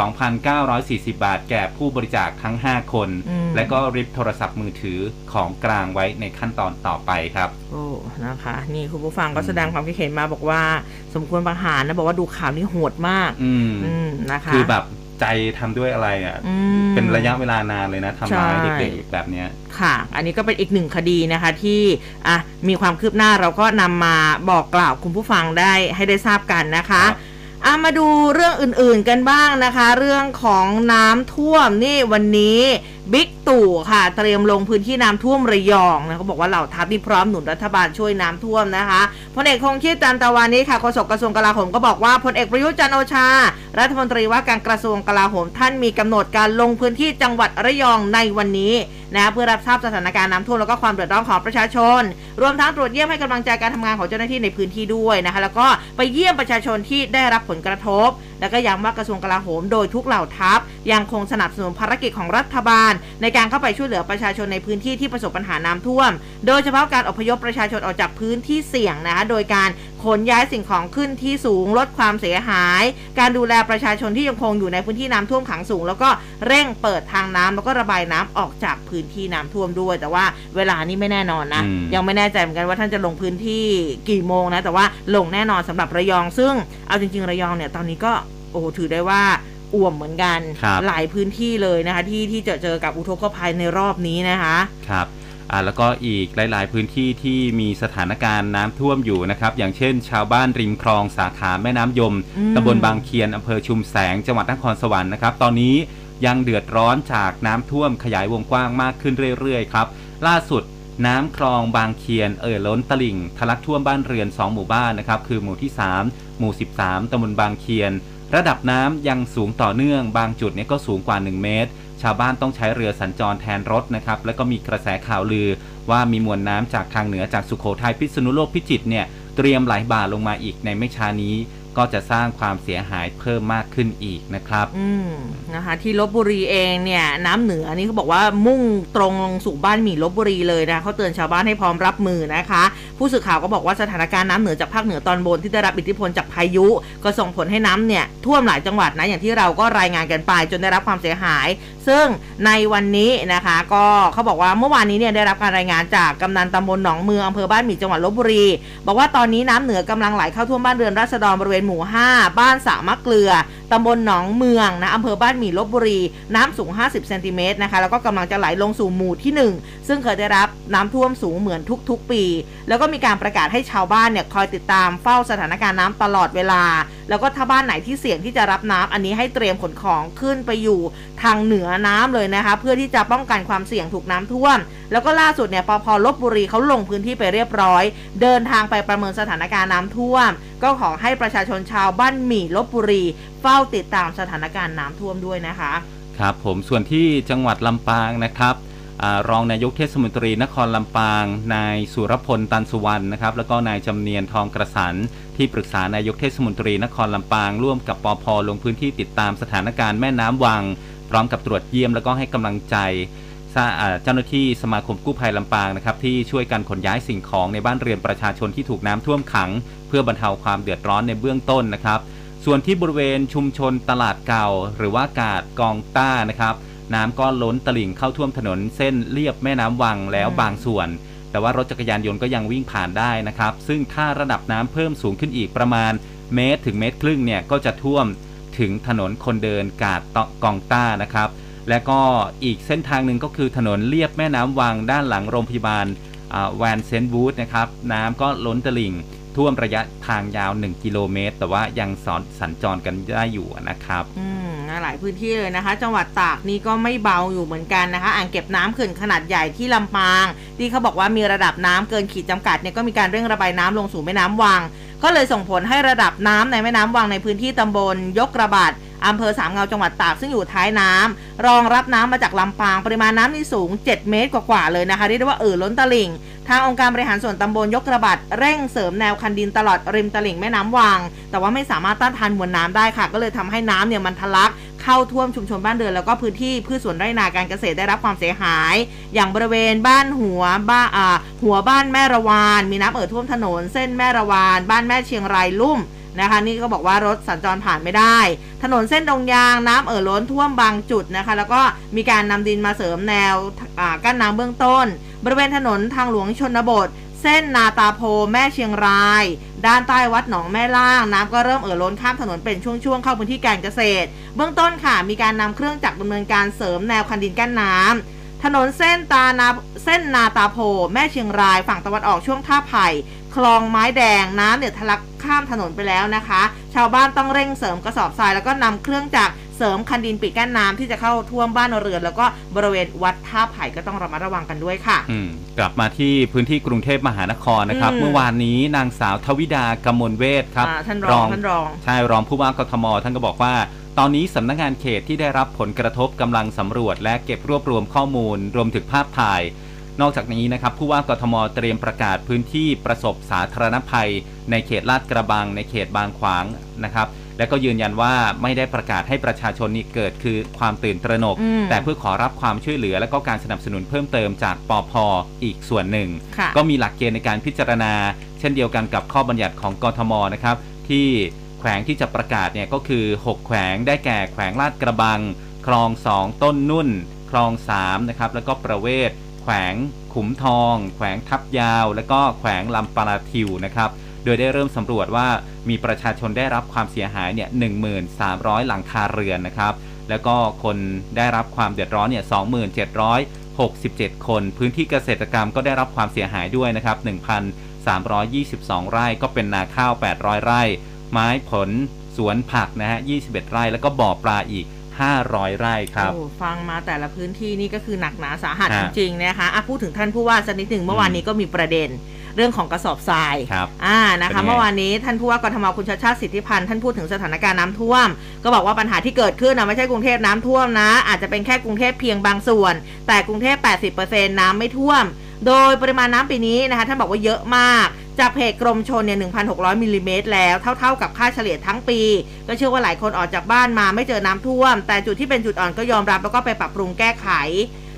S2: 42,940 บาท แก่ผู้บริจาคทั้ง 5 คน
S1: อืม
S2: และก็ริบโทรศัพท์มือถือของกลางไว้ในขั้นตอนต่อไปครับ
S1: โอ้ นะคะ นี่คุณผู้ฟังก็แสดงความคิดเห็นมาบอกว่า สมควรประหารนะ บอกว่าดูข่าวนี้โหดมาก
S2: อืม
S1: อืมนะคะ
S2: คือแบบ ใจทำด้วยอะไรอะ
S1: อืม
S2: เป็นระยะเวลานานเลยนะทำร้าย
S1: ใช่
S2: เด็กๆแบบเนี้ย
S1: ค่ะ อันนี้ก็เป็นอีกหนึ่งคดีนะคะที่อะมีความคืบหน้าเราก็นำมาบอกกล่าวคุณผู้ฟังได้ให้ได้ทราบกันนะคะ
S2: ครับ
S1: อะมาดูเรื่องอื่นๆกันบ้างนะคะ เรื่องของน้ำท่วมนี่วันนี้ บิ๊กตู่ค่ะ เตรียมลงพื้นที่น้ำท่วมระยองนะเขาบอกว่าเหล่าทัพนี่พร้อมหนุนรัฐบาลช่วยน้ำท่วมนะคะพลเอกคงชีพจันตะวันนี้ค่ะโฆษกกระทรวงกลาโหมก็บอกว่าพลเอกประยุทธ์จันโอชา รัฐมนตรีว่าการกระทรวงกลาโหมท่านมีกำหนดการลงพื้นที่จังหวัดระยองในวันนี้นะเพื่อรับทราบสถานการณ์น้ำท่วมแล้วก็ความเดือดร้อนของประชาชน รวมทั้งตรวจเยี่ยมให้กำลังใจการทำงานของเจ้าหน้าที่ในพื้นที่ด้วยนะคะแล้วก็ไปเยี่ยมประชาชนที่ได้รับผลกระทบและก็ย้ำว่ากระทรวงกลาโหมโดยทุกเหล่าทัพ ยังคงสนับสนุนภารกิจของรัฐบาล ในการเข้าไปช่วยเหลือประชาชนในพื้นที่ที่ประสบปัญหาน้ำท่วม โดยเฉพาะการอพยพประชาชนออกจากพื้นที่เสี่ยงนะคะโดยการ ขนย้ายสิ่งของขึ้นที่สูงลดความเสียหาย การดูแลประชาชนที่ยังคงอยู่ในพื้นที่น้ำท่วมขังสูง แล้วก็เร่งเปิดทางน้ำแล้วก็ระบายน้ำออกจากพื้นที่น้ำท่วมด้วย แต่ว่าเวลานี้ไม่แน่นอนนะ
S2: อืม
S1: ยังไม่แน่ใจเหมือนกันว่าท่านจะลงพื้นที่กี่โมงนะ แต่ว่าลงแน่นอนสำหรับระยอง ซึ่งเอาจริง ๆ ระยองเนี่ยตอนนี้ก็โอ้โหถือได้ว่าอ่วมเหมือนกัน
S2: ครับ
S1: หลายพื้นที่เลยนะคะ ที่ที่เจอเจอกับอุทกภัยในรอบนี้นะคะ
S2: ครับ อ่าแล้วก็อีกหลาย ๆ พื้นที่ที่มีสถานการณ์น้ำท่วมอยู่นะครับ อย่างเช่น ชาวบ้านริมคลองสาขาแม่น้ำยม
S1: อืม
S2: ตำบลบางเคียนอำเภอชุมแสงจังหวัดนครสวรรค์นะครับ ตอนนี้ยังเดือดร้อนจากน้ำท่วมขยายวงกว้างมากขึ้นเรื่อย ๆ ครับ ล่าสุดน้ำคลองบางเคียน เอ่อล้นตลิ่งทะลักท่วมบ้านเรือน 2 หมู่บ้านนะครับ คือหมู่ที่ 3 หมู่ 13ตำบลบางเคียน ระดับน้ำยังสูงต่อเนื่อง บางจุดเนี่ยก็สูงกว่า 1 เมตร ชาวบ้านต้องใช้เรือสัญจรแทนรถนะครับ แล้วก็มีกระแสข่าวลือว่ามีมวลน้ำจากทางเหนือจากสุโขทัยพิษณุโลกพิจิตรเนี่ยเตรียมไหลบ่าลงมาอีกในไม่ช้านี้ ก็จะสร้างความเสียหายเพิ่มมากขึ้นอีกนะครับ
S1: อืมนะคะ ที่ลบบุรีเองเนี่ยน้ำเหนือนี่เขาบอกว่ามุ่งตรงลงสู่บ้านหมี่ลบบุรีเลยนะเขาเตือนชาวบ้านให้พร้อมรับมือนะคะ ผู้สื่อข่าวก็บอกว่าสถานการณ์น้ำเหนือจากภาคเหนือตอนบนที่ได้รับอิทธิพลจากพายุ ก็ส่งผลให้น้ำเนี่ยท่วมหลายจังหวัดนะอย่างที่เราก็รายงานกันไป จนได้รับความเสียหาย ซึ่งในวันนี้นะคะ ก็เขาบอกว่าเมื่อวานนี้เนี่ยได้รับการรายงานจากกำนันตำบลหนองเมืองอำเภอบ้านหมี่จังหวัดลบบุรี บอกว่าตอนนี้น้ำเหนือกำลังไหลเข้าท่วมบ้านเรือนราษฎรบริเวณหมู่ 5 บ้านสามะเกลือตำบลหนองเมืองนะอำเภอบ้านหมี่ลบบุรี น้ำสูง 50เซนติเมตรนะคะ แล้วก็กำลังจะไหลลงสู่หมู่ที่ 1 ซึ่งเคยได้รับน้ำท่วมสูงเหมือนทุกๆปี แล้วก็มีการประกาศให้ชาวบ้านเนี่ยคอยติดตามเฝ้าสถานการณ์น้ำตลอดเวลา แล้วก็ถ้าบ้านไหนที่เสี่ยงที่จะรับน้ำอันนี้ให้เตรียมขนของขึ้นไปอยู่ทางเหนือน้ำเลยนะคะ เพื่อที่จะป้องกันความเสี่ยงถูกน้ำท่วม แล้วก็ล่าสุดเนี่ยปพลบบุรีเขาลงพื้นที่ไปเรียบร้อย เดินทางไปประเมินสถานการณ์น้ำท่วม ก็ขอให้ประชาชนชาวบ้านหมี่ลบบุรี เฝ้าติดตามสถานการณ์น้ำท่วมด้วยนะคะ
S2: ครับผมส่วนที่จังหวัดลำปางนะครับ รองนายกเทศมนตรีนครลำปาง นายสุรพลตันสุวรรณนะครับ แล้วก็นายจำเนียนทองกระสันที่ปรึกษานายกเทศมนตรีนครลำปาง ร่วมกับปอพลงพื้นที่ติดตามสถานการณ์แม่น้ำวัง พร้อมกับตรวจเยี่ยมแล้วก็ให้กำลังใจเจ้าหน้าที่สมาคมกู้ภัยลำปางนะครับที่ช่วยกันขนย้ายสิ่งของในบ้านเรือนประชาชนที่ถูกน้ำท่วมขัง เพื่อบรรเทาความเดือดร้อนในเบื้องต้นนะครับ ส่วนที่บริเวณชุมชนตลาดเก่า หรือว่ากาดกองต้านะครับ น้ำก็ล้นตลิ่งเข้าท่วมถนนเส้นเลียบแม่น้ำวังแล้วบางส่วน แต่ว่ารถจักรยานยนต์ก็ยังวิ่งผ่านได้นะครับ ซึ่งถ้าระดับน้ำเพิ่มสูงขึ้นอีกประมาณเมตรถึงเมตรครึ่งเนี่ยก็จะท่วมถึงถนนคนเดินกาดตกองต้านะครับ และก็อีกเส้นทางหนึ่งก็คือถนนเลียบแม่น้ำวังด้านหลังโรงพยาบาลแวนเซนต์วูดนะครับน้ำก็ล้นตลิ่งท่วมระยะทางยาว 1 กิโลเมตร แต่ว่ายังสอนสัญจรกันได้อยู่นะครับ
S1: อืม หลายพื้นที่เลยนะคะ จังหวัดตากนี่ก็ไม่เบาอยู่เหมือนกันนะคะ อ่างเก็บน้ำเขื่อนขนาดใหญ่ที่ลำปาง ที่เขาบอกว่ามีระดับน้ำเกินขีดจำกัดเนี่ยก็มีการเร่งระบายน้ำลงสู่แม่น้ำวัง ก็เลยส่งผลให้ระดับน้ำในแม่น้ำวังในพื้นที่ตำบล ยกระบาดอำเภอสามเงาจังหวัดตากซึ่งอยู่ท้ายน้ำรองรับน้ำมาจากลำปางปริมาณน้ำนี่สูง 7 เมตรกว่าๆเลยนะคะเรียกได้ว่าเอ่อล้นตลิ่ง ทางองค์การบริหารส่วนตำบลยกระบาดเร่งเสริมแนวคันดินตลอดริมตลิ่งแม่น้ำวัง แต่ว่าไม่สามารถต้านทานมวลน้ำได้ค่ะ ก็เลยทำให้น้ำเนี่ยมันทะลัก เข้าท่วมชุมชนบ้านเรือนแล้วก็พื้นที่พืชสวนไร่นาการเกษตรได้รับความเสียหาย อย่างบริเวณบ้านหัวบ้านอ่าหัวบ้านแม่ระวาน มีน้ำเอ่อท่วมถนน เส้นแม่ระวาน บ้านแม่เชียงรายลุ่มนะคะนี่ก็บอกว่ารถสัญจรผ่านไม่ได้ ถนนเส้นดงยางน้ำเอ่อล้นท่วมบางจุดนะคะ แล้วก็มีการนำดินมาเสริมแนวกั้นน้ำเบื้องต้น บริเวณถนนทางหลวงชนบท เส้นนาตาโพแม่เชียงราย ด้านใต้วัดหนองแม่ล่าง น้ำก็เริ่มเอ่อล้นข้ามถนนเป็นช่วงๆเข้าพื้นที่การเกษตร เบื้องต้นค่ะมีการนำเครื่องจักรดำเนินการเสริมแนวคันดินกั้นน้ำถนนเส้นตานาเส้นนาตาโพ แม่เชียงราย ฝั่งตะวันออกช่วงท่าไผ่ คลองไม้แดงน้ำเนี่ยทะลักข้ามถนนไปแล้วนะคะ ชาวบ้านต้องเร่งเสริมกระสอบทรายแล้วก็นำเครื่องจักรเสริมคันดินปิดกั้นน้ำที่จะเข้าท่วมบ้านเรือน แล้วก็บริเวณวัดท่าไผ่ก็ต้องระมัดระวังกันด้วยค่ะ
S2: อืมกลับมาที่พื้นที่กรุงเทพมหานครนะครับ
S1: อืม
S2: เมื่อวานนี้นางสาวทวิดากมลเวทครับ
S1: อ่าท่านรองท่านรอง
S2: ใช่รองผู้ว่ากทม ท่านก็บอกว่าตอนนี้สำนักงานเขตที่ได้รับผลกระทบกำลังสำรวจและเก็บรวบรวมข้อมูล รวมถึงภาพถ่าย นอกจากนี้นะครับผู้ว่ากทมเตรียมประกาศพื้นที่ประสบสาธารณภัย ในเขตลาดกระบัง ในเขตบางขวางนะครับและก็ยืนยันว่าไม่ได้ประกาศให้ประชาชนนี่เกิดคือความตื่นตระหนก
S1: อืม
S2: แต่เพื่อขอรับความช่วยเหลือ และก็การสนับสนุนเพิ่มเติมจากปอพอีกส่วนหนึ่ง
S1: ค่ะ
S2: ก็มีหลักเกณฑ์ในการพิจารณา เช่นเดียวกันกับข้อบัญญัติของกทมนะครับที่แขวงที่จะประกาศเนี่ยก็คือ 6 แขวงได้แก่แขวงลาดกระบัง คลอง 2 ต้นนุ่น คลอง3นะครับแล้วก็ประเวศ แขวงขุมทอง แขวงทับยาว แล้วก็แขวงลำปาราทิวนะครับโดยได้เริ่มสำรวจว่ามีประชาชนได้รับความเสียหายเนี่ย1,300 หลังคาเรือนนะครับ แล้วก็คนได้รับความเดือดร้อนเนี่ย2767 คน พื้นที่เกษตรกรรมก็ได้รับความเสียหายด้วยนะครับ 1,322 ไร่ก็เป็นนาข้าว 800 ไร่ ไม้ผล สวนผักนะฮะ 21 ไร่ แล้วก็บ่อปลาอีก 500 ไร่ครับ
S1: โอ้ฟังมาแต่ละพื้นที่นี่ก็คือหนักหนาสาหัส
S2: ฮะ
S1: จริงๆนะคะอะพูดถึงท่านผู้ว่าสักนิดหนึ่งเมื่อวานนี้ก็มีประเด็นเรื่องของกระสอบทราย
S2: ครับ
S1: อ่านะ
S2: เป็
S1: คะ
S2: นไง
S1: เมื่อวานนี้ท่านผู้ว่ากทมคุณชาติชาติสิทธิพันธ์ท่านพูดถึงสถานการณ์น้ำท่วม ก็บอกว่าปัญหาที่เกิดขึ้นนะไม่ใช่กรุงเทพน้ำท่วมนะ อาจจะเป็นแค่กรุงเทพเพียงบางส่วน แต่กรุงเทพ 80%น้ำไม่ท่วม โดยปริมาณน้ำปีนี้นะคะท่านบอกว่าเยอะมาก จากเพจกรมชนเนี่ย 1,600 มิลลิเมตรแล้ว เท่า ๆ กับค่าเฉลี่ยทั้งปี ก็เชื่อว่าหลายคนออกจากบ้านมาไม่เจอน้ำท่วม แต่จุดที่เป็นจุดอ่อนก็ยอมรับแล้วก็ไปปรับปรุงแก้ไข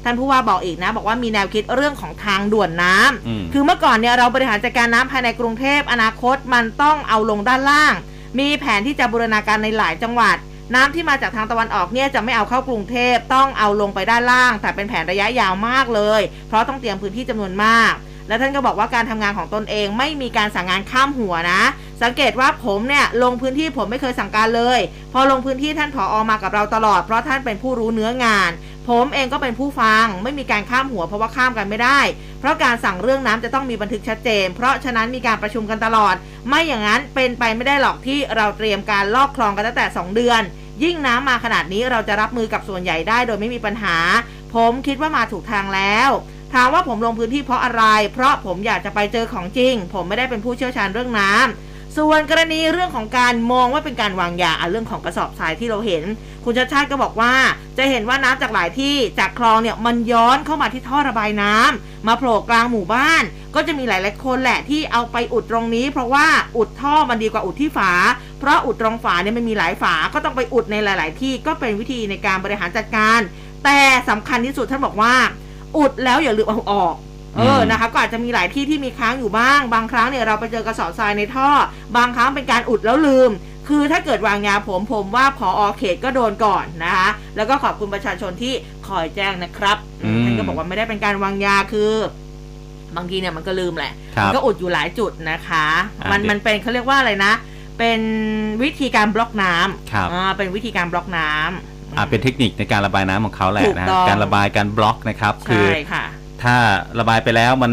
S1: ท่านผู้ว่าบอกอีกนะ บอกว่ามีแนวคิดเรื่องของทางด่วนน้ำ
S2: อืม
S1: คือเมื่อก่อนเนี่ยเราบริหารจัดการน้ำภายในกรุงเทพอนาคตมันต้องเอาลงด้านล่าง มีแผนที่จะบูรณาการในหลายจังหวัด น้ำที่มาจากทางตะวันออกเนี่ยจะไม่เอาเข้ากรุงเทพต้องเอาลงไปด้านล่าง แต่เป็นแผนระยะยาวมากเลย เพราะต้องเตรียมพื้นที่จำนวนมาก และท่านก็บอกว่าการทำงานของตนเองไม่มีการสั่งงานข้ามหัวนะ สังเกตว่าผมเนี่ยลงพื้นที่ผมไม่เคยสั่งการเลย พอลงพื้นที่ท่านผออมากับเราตลอดเพราะท่านเป็นผู้รู้เนื้องาน ผมเองก็เป็นผู้ฟัง ไม่มีการข้ามหัวเพราะว่าข้ามกันไม่ได้ เพราะการสั่งเรื่องน้ำจะต้องมีบันทึกชัดเจน เพราะฉะนั้นมีการประชุมกันตลอด ไม่อย่างนั้นเป็นไปไม่ได้หรอกที่เราเตรียมการลอกคลองกันตั้งแต่ 2 เดือน ยิ่งน้ำมาขนาดนี้เราจะรับมือกับส่วนใหญ่ได้โดยไม่มีปัญหา ผมคิดว่ามาถูกทางแล้ว ถามว่าผมลงพื้นที่เพราะอะไร เพราะผมอยากจะไปเจอของจริง ผมไม่ได้เป็นผู้เชี่ยวชาญเรื่องน้ำส่วนกรณีเรื่องของการมองว่าเป็นการวางยาเรื่องของกระสอบทรายที่เราเห็น คุณชาติชาติก็บอกว่า จะเห็นว่าน้ำจากหลายที่จากคลองเนี่ยมันย้อนเข้ามาที่ท่อระบายน้ำมาโผล่กลางหมู่บ้าน ก็จะมีหลายๆคนแหละที่เอาไปอุดตรงนี้ เพราะว่าอุดท่อมันดีกว่าอุดที่ฝา เพราะอุดตรงฝาเนี่ยมันมีหลายฝาก็ต้องไปอุดในหลาย ๆ ที่ก็เป็นวิธีในการบริหารจัดการ แต่สำคัญที่สุดท่านบอกว่า อุดแล้วอย่าลืมเอาออกเออ
S2: ม
S1: นะคะ ก็อาจจะมีหลายที่ที่มีค้างอยู่บ้าง บางครั้งเนี่ยเราไปเจอกระสอบทรายในท่อ บางครั้งเป็นการอุดแล้วลืม คือถ้าเกิดวางยาผมผมว่าพอเขตก็โดนก่อนนะคะ แล้วก็ขอบคุณประชาชนที่คอยแจ้งนะครับ
S2: อืม
S1: ท่านก็บอกว่าไม่ได้เป็นการวางยาคือบางทีเนี่ยมันก็ลืมแหละ
S2: ครับ
S1: ก็อุดอยู่หลายจุดนะคะ
S2: อ่ามั
S1: มัน
S2: เดี๋ยว
S1: มันเป็นเขาเรียกว่าอะไรนะ เป็นวิธีการบล็อกน้ำ
S2: ครับ
S1: อ่าเป็นวิธีการบล็อกน้ำ
S2: อ่าเป็นเทคนิคในการระบายน้ำของเขาแหละ
S1: ถูก
S2: นะ
S1: ต้
S2: ฮะ
S1: อง
S2: การระบายการบล็อกนะครับ คื
S1: ใช่
S2: อ
S1: ค่ะ
S2: ถ้าระบายไปแล้วมัน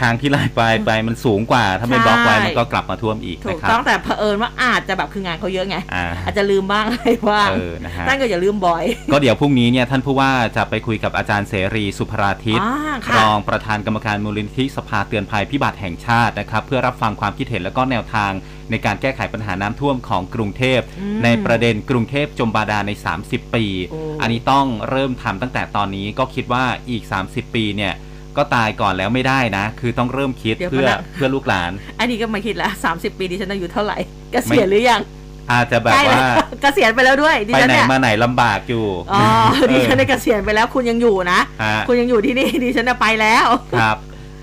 S2: ทางที่ระบายไปมันสูงกว่า ถ้าไม่
S1: ใช่
S2: บล็อกไว้มันก็กลับมาท่วมอีก
S1: ถู
S2: นะ
S1: ก
S2: ครับ
S1: ต้องแต่เผอิญว่าอาจจะแบบคืองานเขาเยอะไง
S2: อ่า
S1: อาจจะลืมบ้างอะไรบ้าง
S2: เออนะฮะ
S1: ท่านก็อย่าลืมบ่อย
S2: ก็เดี๋ยวพรุ่งนี้เนี่ยท่านผู้ว่าจะไปคุยกับอาจารย์เสรีสุภราทิต
S1: อ่ารค่ะ
S2: องประธานกรรมการมูลนิธิสภาเตือนภัยพิบัติแห่งชาตินะครับ เพื่อรับฟังความคิดเห็นและก็แนวทางในการแก้ไขปัญหาน้ำท่วมของกรุงเทพ
S1: อืม
S2: ในประเด็นกรุงเทพจมบาดาลใน 30 ปี
S1: โอ้
S2: อันนี้ต้องเริ่มทำตั้งแต่ตอนนี้ก็คิดว่าอีก 30 ปีเนี่ย ก็ตายก่อนแล้วไม่ได้นะ คือต้องเริ่มคิด
S1: เดี๋ยว
S2: เพื่อ
S1: ก่อนนะ
S2: เพื่อลูกหลาน
S1: อันนี้ก็มาคิดแล้วสามสิบปีดิฉันอายุเท่าไหร่เกษียณหรือยัง
S2: อาจจะแบบ
S1: ใกล้แล้ว
S2: ว่า
S1: เกษียณไปแล้วด้วยดิ
S2: ไป
S1: ฉัน
S2: ไหน
S1: เนี่ย
S2: มาไหนลำบากอยู่
S1: อ๋อ
S2: เอ
S1: ดิฉัน
S2: อ
S1: ได้เกษียณไปแล้วคุณยังอยู่นะ
S2: ฮะ
S1: คุณยังอยู่ที่นี่ดิฉันน่ะไปแล้ว
S2: ครับ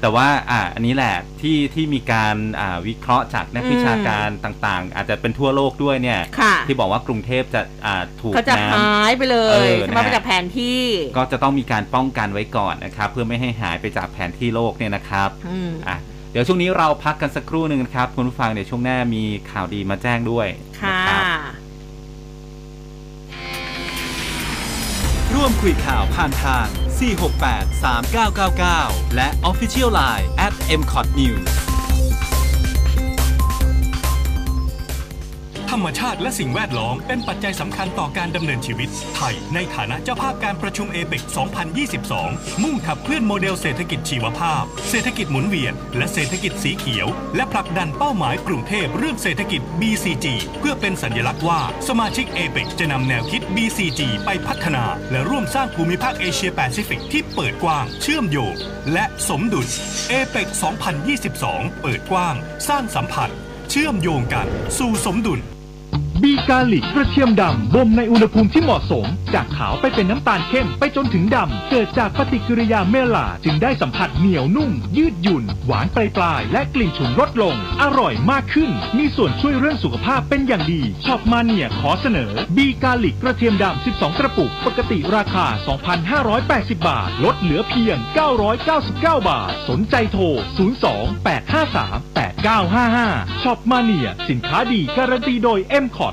S2: แต่ว่าอ่าอันนี้แหละที่ที่มีการอ่าวิเคราะห์จากนัก
S1: อืม
S2: วิชาการต่างๆ อาจจะเป็นทั่วโลกด้วยเนี่ย
S1: ค่ะ
S2: ที่บอกว่ากรุงเทพจะอ่าถูก
S1: เขาจะ
S2: น้
S1: หายไปเล
S2: เอยอ
S1: ใช่ไหม
S2: นะฮะ
S1: ไปจากแผนที่ำ
S2: ก็จะต้องมีการป้องกันไว้ก่อนนะครับ เพื่อไม่ให้หายไปจากแผนที่โลกเนี่ยนะครับ
S1: อืม
S2: อะเดี๋ยวช่วงนี้เราพักกันสักครู่หนึ่งนะครับคุณผู้ฟังเดี๋ยวช่วงหน้ามีข่าวดีมาแจ้งด้วย
S1: ค่ะ
S2: นะครับ
S3: ร่วมคุยข่าวผ่านทาง 468 3999 และ Official Line at
S4: mcotnews รรมชาติและสิ่งแวดล้อมเป็นปัจจัยสำคัญต่อการดำเนินชีวิต ไทย ในฐานะเจ้าภาพการประชุมเอเปก2022 มุ่งขับเคลื่อนโมเดลเศรษฐกิจชีวภาพ เศรษฐกิจหมุนเวียน และเศรษฐกิจสีเขียว และผลักดันเป้าหมายกรุงเทพเรื่องเศรษฐกิจ BCG เพื่อเป็นสัญลักษณ์ว่าสมาชิกเอเปกจะนำแนวคิด BCG ไปพัฒนา และร่วมสร้างภูมิภาคเอเชียแปซิฟิกที่เปิดกว้าง เชื่อมโยง และสมดุลเอเปก2022 เปิดกว้าง สร้างสัมพันธ์ เชื่อมโยงกัน สู่สมดุล
S5: B-Garlic กระเทียมดำบ่มในอุณหภูมิที่เหมาะสม จากขาวไปเป็นน้ำตาลเข้มไปจนถึงดำ เกิดจากปฏิกิริยาเมลลาร์ดจึงได้สัมผัสเหนียวนุ่ม ยืดหยุ่น หวานปลายปลายและกลิ่นฉุนลดลง อร่อยมากขึ้น มีส่วนช่วยเรื่องสุขภาพเป็นอย่างดี Shop Mania ขอเสนอ B-Garlic กระเทียมดำ 12 กระปุก ปกติราคา 2,580 บาท ลดเหลือเพียง 999 บาท สนใจโทร 02-853-8955 Shop Mania สินค้าดีการันตีโดย m c o t
S6: ร้อ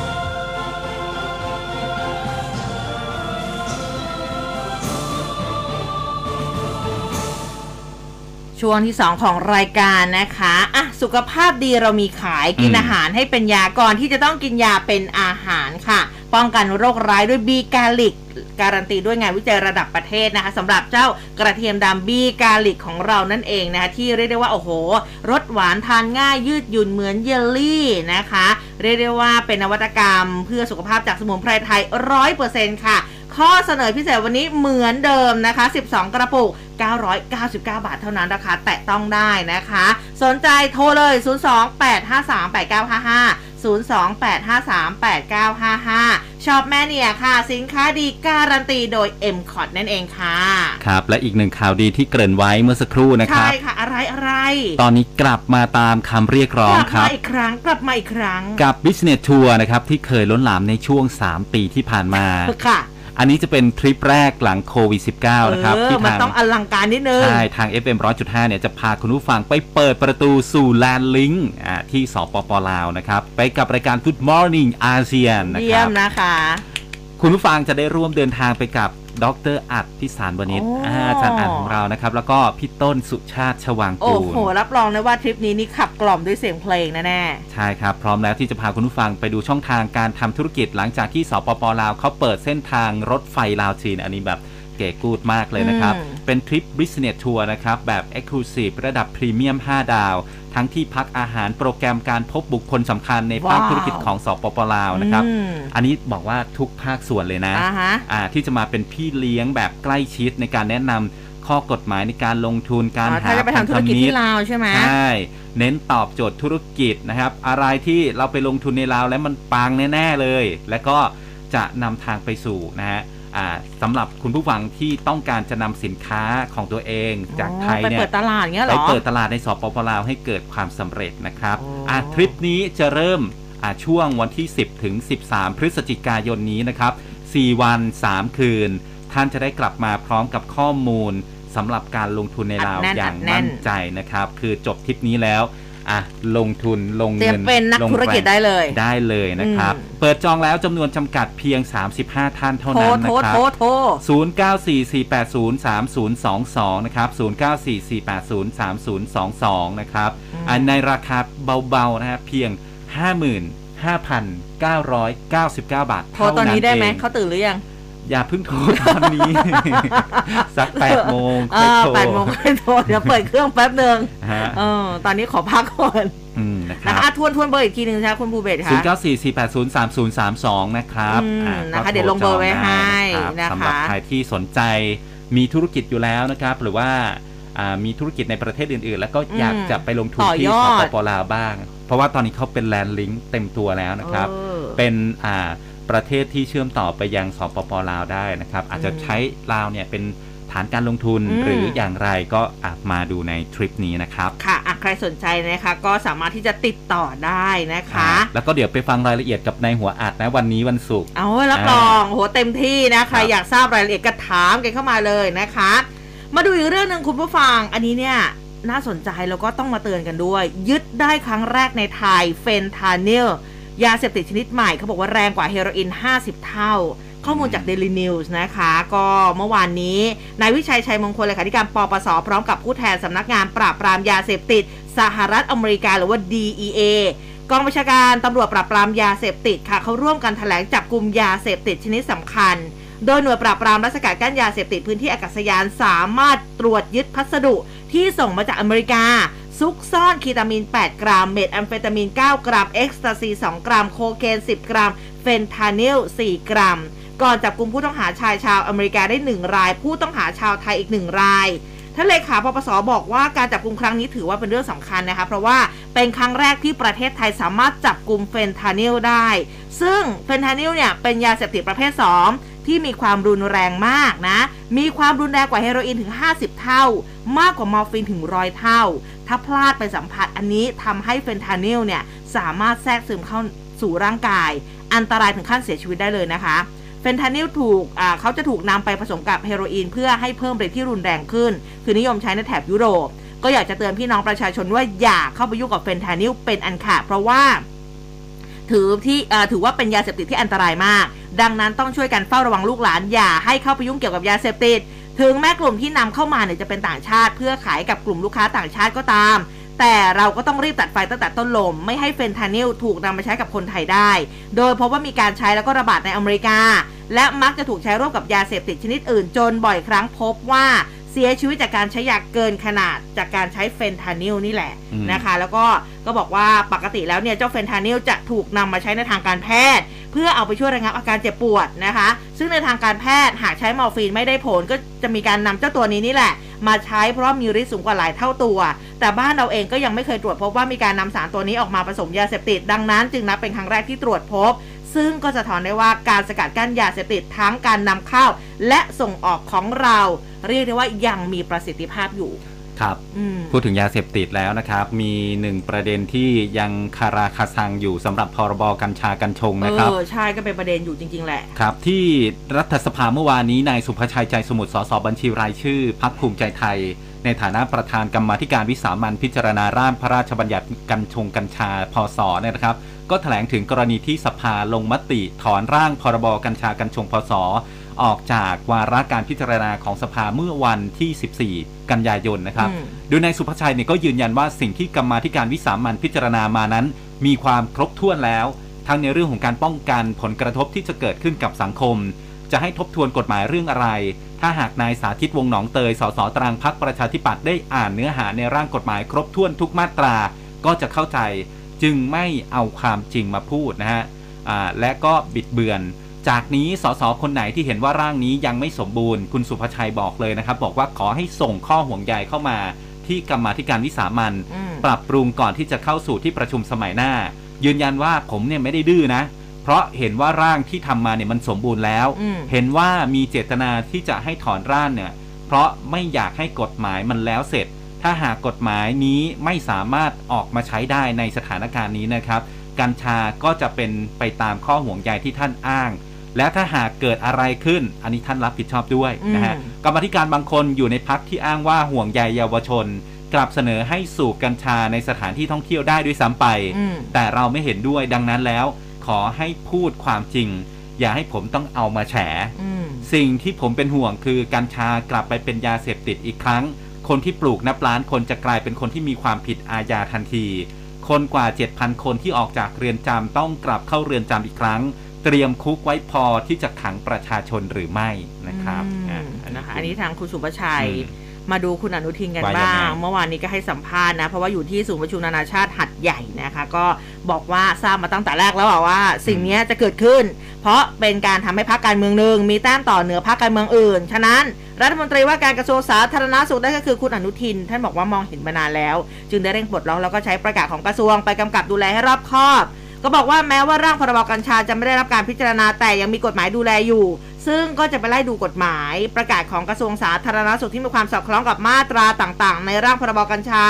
S1: ช่วงที่ 2 ของรายการนะคะอะสุขภาพดีเรามีขายกิน
S2: อืม
S1: อาหารให้เป็นยาก่อนที่จะต้องกินยาเป็นอาหารค่ะ ป้องกันโรคร้ายด้วยบีกาลิก การันตีด้วยงานวิจัยระดับประเทศนะคะสำหรับเจ้ากระเทียมดำบีกาลิกของเรานั่นเองนะคะที่เรียกได้ว่า โอ้โหรสหวานทานง่ายยืดหยุ่นเหมือนเยลลี่นะคะ เรียกได้ว่าเป็นนวัตกรรมเพื่อสุขภาพจากสมุนไพรไทยร้อยเปอร์เซ็นต์ค่ะ ข้อเสนอพิเศษวันนี้เหมือนเดิมนะคะ 12 กระปุก 999 บาทเท่านั้นราคาแตะต้องได้นะคะ สนใจโทรเลย 028538955 028538955 ชอบแม่เนี่ยค่ะ สินค้าดีการันตีโดย m c o t นั่นเองค่ะ
S2: ครับ และอีกหนึ่งข่าวดีที่เกริ่นไว้เมื่อสักครู่นะค
S1: ใช่
S2: รับ
S1: ค่ะ อะไรอะไร
S2: ตอนนี้กลับมาตามคำเรียกร้อง
S1: กลับ
S2: ครั
S1: มา
S2: บ
S1: อีกครั้ง กลับมาอีกครั้ง
S2: กับ Business Tour นะครับ ที่เคยล้นหลามในช่วง 3 ปีที่ผ่านมา
S1: ค่ะ
S2: อันนี้จะเป็นทริปแรกหลังโควิด -19 นะครับ
S1: เออ
S2: ที่
S1: มัน
S2: ทาง
S1: ต้องอลังการนิดนึง
S2: ใช่ ทาง FM 100.5 เนี่ยจะพาคุณผู้ฟังไปเปิดประตูสู่แลนด์ลิงก์อ่าที่สปปลาวนะครับ ไปกับรายการ Good Morning ASEAN นะค
S1: เยี่ย
S2: รับ
S1: มนะคะ
S2: คุณผู้ฟังจะได้ร่วมเดินทางไปกับ ดรอัทธ์ พิศาลวานิช
S1: โอ้
S2: อาจารย์อัทธ์ของเรานะครับ แล้วก็พี่ต้นสุชาติชวาง
S1: กูร
S2: โอ้
S1: โห รับรองนะว่าทริปนี้นี่ขับกล่อมด้วยเสียงเพลงแน่
S2: ใช่ครับ พร้อมแล้วที่จะพาคุณผู้ฟังไปดูช่องทางการทำธุรกิจหลังจากที่สปปลาวเขาเปิดเส้นทางรถไฟลาวจีนอันนี้แบบ เก๋กู๊ดมากเลยนะครับ
S1: อืม
S2: เป็นทริป Business Tour นะครับ แบบ Exclusive ระดับพรีเมียม 5 ดาว ทั้งที่พักอาหารโปรแกรมการพบบุคคลสำคัญในภาคธุรกิจว้าวของสปปลาว
S1: ๆ
S2: นะครับ
S1: อืม
S2: อันนี้บอกว่าทุกภาคส่วนเลยนะ
S1: อ่าฮะ
S2: อ่าที่จะมาเป็นพี่เลี้ยงแบบใกล้ชิดในการแนะนำข้อกฎหมายในการลงทุนการ
S1: อ๋อ
S2: หา
S1: ถ้าจะไปทำธุรกิจที่ลาวใช่ไหม
S2: ใช่เน้นตอบโจทย์ธุรกิจนะครับ อะไรที่เราไปลงทุนในลาวแล้วมันปังแน่ ๆ เลย และก็จะนำทางไปสู่นะฮะอ่า สำหรับคุณผู้ฟังที่ต้องการจะนำสินค้าของตัวเองจากไทย
S1: ไป
S2: เนี่ย
S1: เปิดตลาดเงี้ยเหร
S2: ไป
S1: อ
S2: เปิดตลาดในสปปลาวให้เกิดความสำเร็จนะครับ
S1: อ๋ออะ
S2: ทริปนี้จะเริ่มอะช่วงวันที่ 10 ถึง 13 พฤศจิกายนนี้นะครับ 4 วัน 3 คืน ท่านจะได้กลับมาพร้อมกับข้อมูลสำหรับการลงทุนในลาว
S1: อัดแน่น
S2: อย่าง
S1: อัดแน่น
S2: มั่นใจนะครับ คือจบทริปนี้แล้ว อะลงทุนลง
S1: เตรีย
S2: เงิ
S1: ม
S2: น
S1: เป็นนัก
S2: ลง
S1: ธุรกิจ
S2: แง
S1: ได้เลย
S2: ได้เลยนะครับ
S1: อืม
S2: เปิดจองแล้วจำนวนจำกัดเพียง 35 ท่านเท่า
S1: โทร
S2: นั้น
S1: โทร
S2: นะครั
S1: โทร
S2: บ
S1: โทร
S2: 0944803022 นะครับ 0944803022 นะครับ
S1: อืม
S2: อันในราคาเบาๆนะครับเพียง55,999 บาท
S1: โทรตอนนี้ได้ไหม
S2: อง
S1: เขาตื่นหรือยัง
S2: อย่าเพิ่งโทรตอนนี้ สัก8โมง
S1: เอ
S2: ค่อย
S1: อ
S2: โทร
S1: แปดโมงค่อยโทรเดี๋ยวเปิดเครื่องแป๊บหนึ่ง
S2: ฮะ
S1: เออตอนนี้ขอพักก่อน
S2: อืมนะค
S1: นะ
S2: รับ
S1: คะอะทวนทวนเบอร์อีกทีหนึ่งนะคะคุณภูเบศ
S2: 0
S1: คะ
S2: 9 4 4 8 0 3 0 3 2นะครับ
S1: อืม
S2: อ่า
S1: นะคะ
S2: ก็
S1: เดี๋ยวลงเบอร์ไว้ให้
S2: โทรจองได้
S1: นะคะ
S2: สำหรับใครที่สนใจมีธุรกิจอยู่แล้วนะครับ หรือว่าอ่ามีธุรกิจในประเทศอื่น ๆ แล้วก็อยาก
S1: อืม
S2: จะไปลงทุน
S1: ต่อ
S2: ที่
S1: ยอ
S2: ส
S1: ด
S2: ปปลาวบ้าง เพราะว่าตอนนี้เขาเป็น land link เต็มตัวแล้วนะครับ
S1: เออ
S2: เป็นอ่า ประเทศที่เชื่อมต่อไปยังสปปลาวได้นะครับ อาจจะใช้ลาวเนี่ยเป็นฐานการลงทุน
S1: อืม
S2: หรืออย่างไรก็อาจมาดูในทริปนี้นะครับ
S1: ค่ะอะใครสนใจนะคะก็สามารถที่จะติดต่อได้นะคะ
S2: แล้วก็เดี๋ยวไปฟังรายละเอียดกับนายหัวอัทธ์นะวันนี้วันศุกร์
S1: เอาไว้รับรองโหเต็มที่นะใคร
S2: ครับ
S1: อยากทราบรายละเอียดก็ถามกันเข้ามาเลยนะคะ มาดูอีกเรื่องหนึ่งคุณผู้ฟังอันนี้เนี่ยน่าสนใจแล้วก็ต้องมาเตือนกันด้วย ยึดได้ครั้งแรกในไทยเฟนทานิล ยาเสพติดชนิดใหม่เขาบอกว่าแรงกว่าเฮโรอีน 50 เท่า ข้อมูลจาก Daily News นะคะ ก็เมื่อวานนี้นายวิชัยชัยมงคลเลขาธิการปปส พร้อมกับผู้แทนสำนักงานปราบปรามยาเสพติด สหรัฐอเมริกาหรือว่า DEA กองบัญชาการตำรวจปราบปรามยาเสพติดค่ะเขาร่วมกันแถลงจับกลุ่มยาเสพติดชนิดสำคัญ โดยหน่วยปราบปรามและสกัดกั้นยาเสพติดพื้นที่อากาศยานสามารถตรวจยึดพัสดุ ที่ส่งมาจากอเมริกา ซุกซ่อนคีตามีน 8 กรัม เมทแอมเฟตามีน 9 กรัม เอ็กซ์ตาซี 2 กรัม โคเคน 10 กรัม เฟนทานิล 4 กรัม ก่อนจับกลุ่มผู้ต้องหาชายชาวอเมริกาได้ 1 ราย ผู้ต้องหาชาวไทยอีก 1 รายท่านเลขาปปสบอกว่าการจับกลุ่มครั้งนี้ถือว่าเป็นเรื่องสำคัญนะคะ เพราะว่าเป็นครั้งแรกที่ประเทศไทยสามารถจับกลุ่มเฟนทานิลได้ ซึ่งเฟนทานิลเนี่ยเป็นยาเสพติดประเภท 2 ที่มีความรุนแรงมากนะ มีความรุนแรงกว่าเฮโรอีนถึง 50 เท่า มากกว่ามอร์ฟีนถึงร้อยเท่า ถ้าพลาดไปสัมผัสอันนี้ทำให้เฟนทานิลเนี่ยสามารถแทรกซึมเข้าสู่ร่างกาย อันตรายถึงขั้นเสียชีวิตได้เลยนะคะเฟนทานิลถูกเขาจะถูกนำไปผสมกับเฮโรอีนเพื่อให้เพิ่มฤทธิ์ที่รุนแรงขึ้น คือนิยมใช้ในแถบยุโรป ก็อยากจะเตือนพี่น้องประชาชนว่าอย่าเข้าไปยุ่งกับเฟนทานิลเป็นอันขาดเพราะว่า ถือที่ถือว่าเป็นยาเสพติดที่อันตรายมาก ดังนั้นต้องช่วยกันเฝ้าระวังลูกหลานอย่าให้เข้าไปยุ่งเกี่ยวกับยาเสพติด ถึงแม้กลุ่มที่นำเข้ามาเนี่ยจะเป็นต่างชาติ เพื่อขายกับกลุ่มลูกค้าต่างชาติก็ตาม แต่เราก็ต้องรีบตัดไฟตั้งแต่ต้นลม ไม่ให้เฟนทานิลถูกนำมาใช้กับคนไทยได้ โดยพบว่ามีการใช้แล้วก็ระบาดในอเมริกา และมักจะถูกใช้ร่วมกับยาเสพติดชนิดอื่นจนบ่อยครั้งพบว่า เสียชีวิตจากการใช้ยาเกินขนาดจากการใช้เฟนทานิลนี่แหละ
S2: อืม
S1: นะคะ แล้วก็ก็บอกว่าปกติแล้วเนี่ยเจ้าเฟนทานิลจะถูกนำมาใช้ในทางการแพทย์ เพื่อเอาไปช่วยระงับอาการเจ็บปวดนะคะ ซึ่งในทางการแพทย์หากใช้มอร์ฟีนไม่ได้ผลก็จะมีการนำเจ้าตัวนี้นี่แหละ มาใช้เพราะว่ามีฤทธิ์สูงกว่าหลายเท่าตัว แต่บ้านเราเองก็ยังไม่เคยตรวจพบว่ามีการนำสารตัวนี้ออกมาผสมยาเสพติด ดังนั้น จึงนับเป็นครั้งแรกที่ตรวจพบ ซึ่งก็จะถอนได้ว่าการสกัดกั้นยาเสพติดทั้งการนำเข้า และส่งออกของเรา เรียกได้ว่ายังมีประสิทธิภาพอยู่
S2: ครับ
S1: อืม
S2: พูดถึงยาเสพติดแล้วนะครับ มีหนึ่งประเด็นที่ยังคาราคาซังอยู่สำหรับพรบกัญชากัญชง
S1: เอ
S2: นะครับ
S1: อใช่ก็เป็นประเด็นอยู่จริง ๆ แหละ
S2: ครับที่รัฐสภาเมื่อวานนี้นายสุภชัยใจสมุทรสสบัญชีรายชื่อพักภูมิใจไทย ในฐานะประธานกรรมาธิการวิสามันพิจารณาร่างพระราชบัญญัติกัญชงกัญชาพศเนี่ยนะครับ ก็แถลงถึงกรณีที่สภาลงมติถอนร่างพรบกัญชากัญชงพศ ออกจากวาระการพิจารณาของสภาเมื่อวันที่ 14 กันยายนนะครับ
S1: อืม
S2: โดยนายสุภชัยเนี่ยก็ยืนยันว่าสิ่งที่กรรมาธิการวิสามันพิจารณามานั้น มีความครบถ้วนแล้ว ทั้งในเรื่องของการป้องกันผลกระทบที่จะเกิดขึ้นกับสังคม จะให้ทบทวนกฎหมายเรื่องอะไร ถ้าหากนายสาธิตวงศ์หนองเตย สสตรังพักประชาธิปัตย์ได้อ่านเนื้อหาในร่างกฎหมายครบถ้วนทุกมาตรา ก็จะเข้าใจจึงไม่เอาความจริงมาพูดนะฮะอ่าและก็บิดเบือน จากนี้สสคนไหนที่เห็นว่าร่างนี้ยังไม่สมบูรณ์ คุณสุภชัยบอกเลยนะครับ บอกว่าขอให้ส่งข้อห่วงใยเข้ามา ที่กรรมาธิการวิสามัน
S1: อืม
S2: ปรับปรุงก่อนที่จะเข้าสู่ที่ประชุมสมัยหน้า ยืนยันว่าผมเนี่ยไม่ได้ดื้อนะ เพราะเห็นว่าร่างที่ทำมาเนี่ยมันสมบูรณ์แล้ว
S1: อืม
S2: เห็นว่ามีเจตนาที่จะให้ถอนร่างเนี่ยเพราะไม่อยากให้กฎหมายมันแล้วเสร็จ ถ้าหากกฎหมายนี้ไม่สามารถออกมาใช้ได้ในสถานการณ์นี้นะครับ กัญชาก็จะเป็นไปตามข้อห่วงใยที่ท่านอ้าง และถ้าหากเกิดอะไรขึ้น อันนี้ท่านรับผิดชอบด้วยนะฮะ
S1: อืม
S2: กรรมาธิการบางคนอยู่ในพักที่อ้างว่าห่วงใยเยาวชน กลับเสนอให้สูบกัญชาในสถานที่ท่องเที่ยวได้ด้วยซ้ำไป
S1: อืม
S2: แต่เราไม่เห็นด้วยดังนั้นแล้ว ขอให้พูดความจริง อย่าให้ผมต้องเอามาแฉ
S1: อืม
S2: สิ่งที่ผมเป็นห่วงคือกัญชากลับไปเป็นยาเสพติดอีกครั้ง คนที่ปลูกนับล้านคนจะกลายเป็นคนที่มีความผิดอาญาทันที คนกว่า 7,000 คนที่ออกจากเรือนจำต้องกลับเข้าเรือนจำอีกครั้ง เตรียมคุกไว้พอที่จะขังประชาชนหรือไม่นะครับ
S1: อืม
S2: อะ
S1: นะคะอันนี้ทางคุณสุประชัย
S2: อืม
S1: มาดูคุณอนุทินกัน
S2: ว่ายัง
S1: บ้า
S2: ไง
S1: งเมื่อวานนี้ก็ให้สัมภาษณ์นะ เพราะว่าอยู่ที่ศูนย์ประชุมนานาชาติหัดใหญ่นะคะ ก็บอกว่าทราบมาตั้งแต่แรกแล้วอะว่าสิ่งเนี้ยจะเกิดขึ้น เพราะเป็นการทำให้พรรคการเมืองหนึ่งมีแต้มต่อเหนือพรรคการเมืองอื่น ฉะนั้นรัฐมนตรีว่าการกระทรวงสาธารณสุขได้ก็คือคุณอนุทิน ท่านบอกว่ามองเห็นมานานแล้ว จึงได้เร่งปลดล็อกแล้วก็ใช้ประกาศของกระทรวงไปกำกับดูแลให้รอบคอบ ก็บอกว่าแม้ว่าร่างพรบกัญชาจะไม่ได้รับการพิจารณาแต่ยังมีกฎหมายดูแลอยู่ ซึ่งก็จะไปไล่ดูกฎหมายประกาศของกระทรวงสาธารณสุขที่มีความสอดคล้องกับมาตราต่างๆ ในร่างพรบกัญชา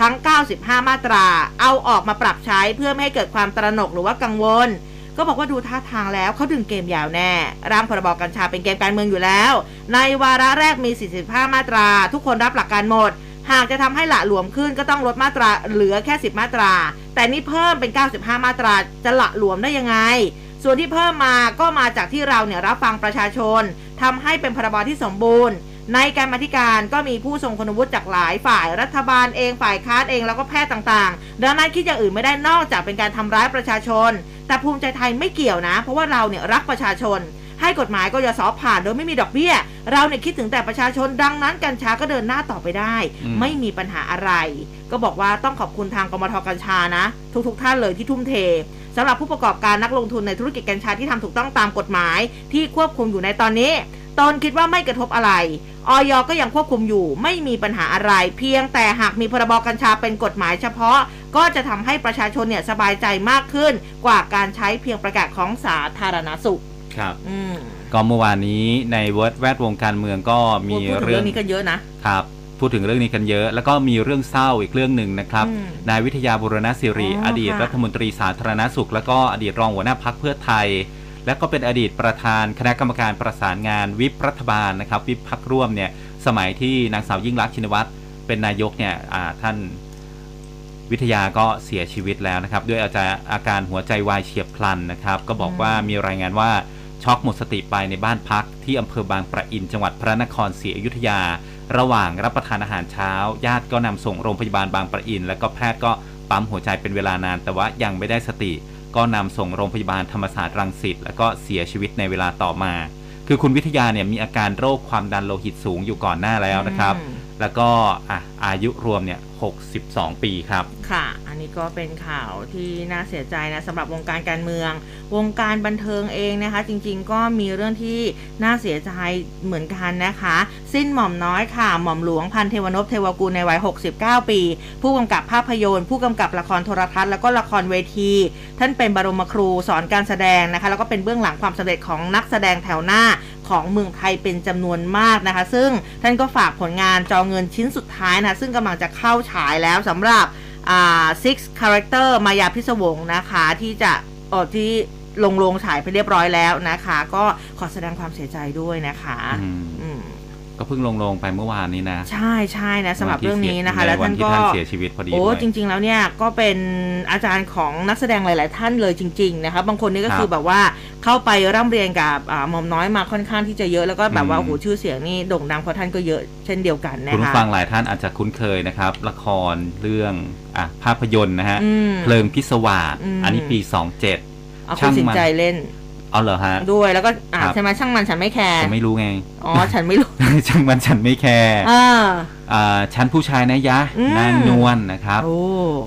S1: ทั้ง 95 มาตรา เอาออกมาปรับใช้เพื่อไม่ให้เกิดความตระหนกหรือว่ากังวล ก็บอกว่าดูท่าทางแล้วเขาดึงเกมยาวแน่ ร่างพรบกัญชาเป็นเกมการเมืองอยู่แล้ว ในวาระแรกมี 45 มาตรา ทุกคนรับหลักการหมด หากจะทำให้หละหลวมขึ้นก็ต้องลดมาตราเหลือแค่ 10 มาตรา แต่นี่เพิ่มเป็น 95 มาตราจะหละหลวมได้ยังไง ส่วนที่เพิ่มมาก็มาจากที่เราเนี่ยรับฟังประชาชนทำให้เป็นพรบที่สมบูรณ์ ในการมาธิการก็มีผู้ทรงคุณวุฒิจากหลายฝ่ายรัฐบาลเองฝ่ายค้านเองแล้วก็แพทย์ต่างๆ ดังนั้นคิดอย่างอื่นไม่ได้นอกจากเป็นการทำร้ายประชาชน แต่ภูมิใจไทยไม่เกี่ยวนะ เพราะว่าเราเนี่ยรักประชาชน ให้กฎหมายก็ยสผ่านโดยไม่มีดอกเบี้ย เราเนี่ยคิดถึงแต่ประชาชนดังนั้นกัญชาก็เดินหน้าต่อไปได้
S2: อืม
S1: ไม่มีปัญหาอะไร ก็บอกว่าต้องขอบคุณทางกมทกัญชานะ ทุกๆทท่านเลยที่ทุ่มเทสำหรับผู้ประกอบการนักลงทุนในธุรกิจกัญชาที่ทำถูกต้องตามกฎหมาย ที่ควบคุมอยู่ในตอนนี้ตนคิดว่าไม่กระทบอะไร ออยก็ยังควบคุมอยู่ ไม่มีปัญหาอะไร เพียงแต่หากมีพรบกัญชาเป็นกฎหมายเฉพาะ ก็จะทำให้ประชาชนเนี่ยสบายใจมากขึ้น กว่าการใช้เพียงประกาศของสาธารณสุข
S2: ครับ
S1: อืม
S2: ก็เมื่อวานนี้ในเวิร์ดแวดวงการเมืองก็มี
S1: พูดถึง
S2: เรื่
S1: เรื่
S2: อ
S1: องงนี้กันเยอะนะ
S2: ครับ พูดถึงเรื่องนี้กันเยอะ แล้วก็มีเรื่องเศร้าอีกเรื่องหนึ่งนะครับ
S1: อืม
S2: นายวิทยาบุรณศิริ
S1: อ๋อ
S2: อดีต
S1: ค่ะ
S2: รัฐมนตรีสาธารณสุข แล้วก็อดีตรองหัวหน้าพักเพื่อไทย และก็เป็นอดีตประธานคณะกรรมการประสานงานวิปรัฐบาลนะครับ วิปพักร่วมเนี่ยสมัยที่นางสาวยิ่งรักษณ์ชินวัตรเป็นนายกเนี่ยอ่าท่านวิทยาก็เสียชีวิตแล้วนะครับ ด้วยอาจารอาการหัวใจวายเฉียบพลันนะครับ ก็บอกว่ามีรายงานว่า ช็อกหมดสติไปในบ้านพักที่อำเภอบางประอินจังหวัดพระนครศรีอยุธยา ระหว่างรับประทานอาหารเช้า ญาติก็นำส่งโรงพยาบาลบางประอิน แล้วก็แพทย์ก็ปั๊มหัวใจเป็นเวลานาน แต่ว่ายังไม่ได้สติ ก็นำส่งโรงพยาบาลธรรมศาสตร์รังสิตแล้วก็เสียชีวิตในเวลาต่อมา คือคุณวิทยาเนี่ยมีอาการโรคความดันโลหิตสูงอยู่ก่อนหน้าแล้วนะครับ แล้วก็อะอายุรวมเนี่ย 62 ปีครับ
S1: ค่ะ อันนี้ก็เป็นข่าวที่น่าเสียใจนะสำหรับวงการการเมือง วงการบันเทิงเองนะคะ จริงๆ ก็มีเรื่องที่น่าเสียใจเหมือนกันนะคะ สิ้นหม่อมน้อยค่ะ หม่อมหลวงพันเทวนพเทวกุลในวัย 69 ปี ผู้กำกับภาพยนตร์ ผู้กำกับละครโทรทัศน์แล้วก็ละครเวที ท่านเป็นบรมครูสอนการแสดงนะคะ แล้วก็เป็นเบื้องหลังความสำเร็จของนักแสดงแถวหน้า ของเมืองไทยเป็นจำนวนมากนะคะ ซึ่งท่านก็ฝากผลงานจอเงินชิ้นสุดท้ายนะซึ่งกำลังจะเข้าฉายแล้วสำหรับอ่า six character มายาพิศวงนะคะ ที่จะเออที่ลงโรงฉายไปเรียบร้อยแล้วนะคะ ก็ขอแสดงความเสียใจด้วยนะคะ
S2: อืม
S1: อืม
S2: ก็เพิ่งลงลงไปเมื่อวานนี้นะ
S1: ใช่ใช่นะสำหรับเรื่องนี้นะคะ
S2: ใแล้
S1: ว
S2: วั
S1: ท่าน
S2: ที่
S1: ก็
S2: ท่านเสียชีวิตพอดี
S1: โอ้
S2: ด้วย
S1: จริง ๆ แล้วเนี่ยก็เป็นอาจารย์ของนักแสดงหลาย ๆ ท่านเลยจริง ๆ นะคะบางคนนี่ก็
S2: ครับ
S1: คือแบบว่าเข้าไปร่ำเรียนกับอ่าหม่อมน้อยมาค่อนข้างที่จะเยอะแล้วก็แบบว่า
S2: อืม
S1: โอ้โหชื่อเสียงนี่โด่งดังเพราะท่านก็เยอะเช่นเดียวกันนะ
S2: คุณ
S1: คะ
S2: ผู้ฟังหลายท่านอาจจะคุ้นเคยนะครับ ละครเรื่องอะภาพยนตร์นะฮะ
S1: อืม
S2: เพลิงพิศวาส
S1: อืม
S2: อันนี้ปี 27
S1: เอาคุณสินใจเล่น
S2: เอาเหรอฮะ
S1: ด้วยแล้วก็อ่า
S2: ครับ
S1: ใช่ไหมช่างมันฉันไม่แคร์
S2: ผมไม่รู้ไง
S1: อ๋อ ฉันไม่รู้
S2: ช่างมันฉันไม่แคร์
S1: อ่า
S2: อ่าชั้นผู้ชายนะยะ
S1: อืม
S2: นางนวลนะครับ
S1: โอ้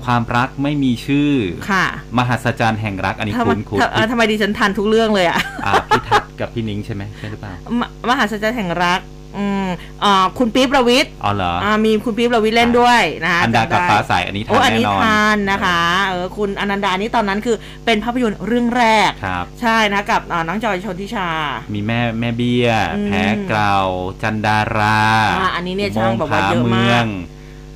S2: ความรักไม่มีชื่อ
S1: ค่ะ
S2: มหัศจรรย์แห่งรักอันนี้
S1: ทำไม
S2: คุณคุณ
S1: ทำเอ่อทำไมดิฉันทันทุกเรื่องเลยอะ
S2: อ่าพี่ทัศน์กับพี่นิ้งใช่ไหมใช่หรือเปล่า
S1: มมหาสัจจรรย์แห่งรัก อืมอ่าคุณปี๊บประวิทย์
S2: อ๋อเหรอ
S1: อ่ามีคุณปี๊บประวิทย์เล่นด้วยนะคะ
S2: อันดากับ
S1: จำไฟ้า
S2: ใสอันนี้ทา
S1: โอ้
S2: น
S1: อัน
S2: แน่
S1: นี้
S2: นอน
S1: ทานนะคะเออคุณอนันดานี่ตอนนั้นคือเป็นภาพยนตร์เรื่องแรก
S2: ครับ
S1: ใช่นะกับอ่าน้องจอยชนทิชา
S2: มีแม่แม่เบี้ย
S1: อืม
S2: แพ้เกลาจันดารา
S1: อ่าอันนี้เนี่ยช่างบอกว่า
S2: โม
S1: เยอะมาก
S2: ผมือง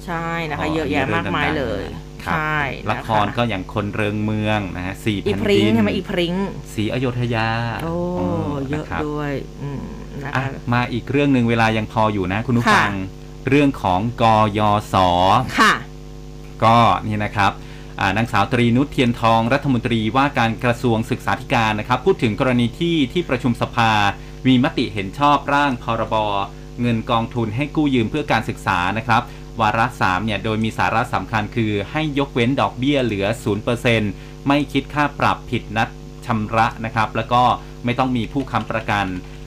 S1: ใช่นะคะ
S2: อ๋อ
S1: เยอะแยะมากมายเลย
S2: ครับ
S1: ใช่น
S2: ละครก็อย่างคนเริงเมืองนะฮะสี่
S1: อี
S2: แผ่น
S1: พริ้ง
S2: ดิน
S1: ใช่ไหมอีพริ้ง
S2: สีอโยธยา
S1: โอ้เยอะ
S2: นะครับ
S1: ด้วยอืม นะ
S2: อะ
S1: คะ
S2: มาอีกเรื่องหนึ่งเวลายังพออยู่นะ คุณผู้
S1: ค่ะ
S2: ฟัง เรื่องของกยศ
S1: ค่ะ
S2: ก็นี่นะครับอ่านางสาวตรีนุชเทียนทองรัฐมนตรีว่าการกระทรวงศึกษาธิการนะครับ พูดถึงกรณีที่ที่ประชุมสภา มีมติเห็นชอบร่างพรบเงินกองทุนให้กู้ยืมเพื่อการศึกษานะครับ วาระ3เนี่ยโดยมีสาระสำคัญคือให้ยกเว้นดอกเบี้ยเหลือ 0%ไม่คิดค่าปรับผิดนัดชำระนะครับ แล้วก็ไม่ต้องมีผู้ค้ำประกัน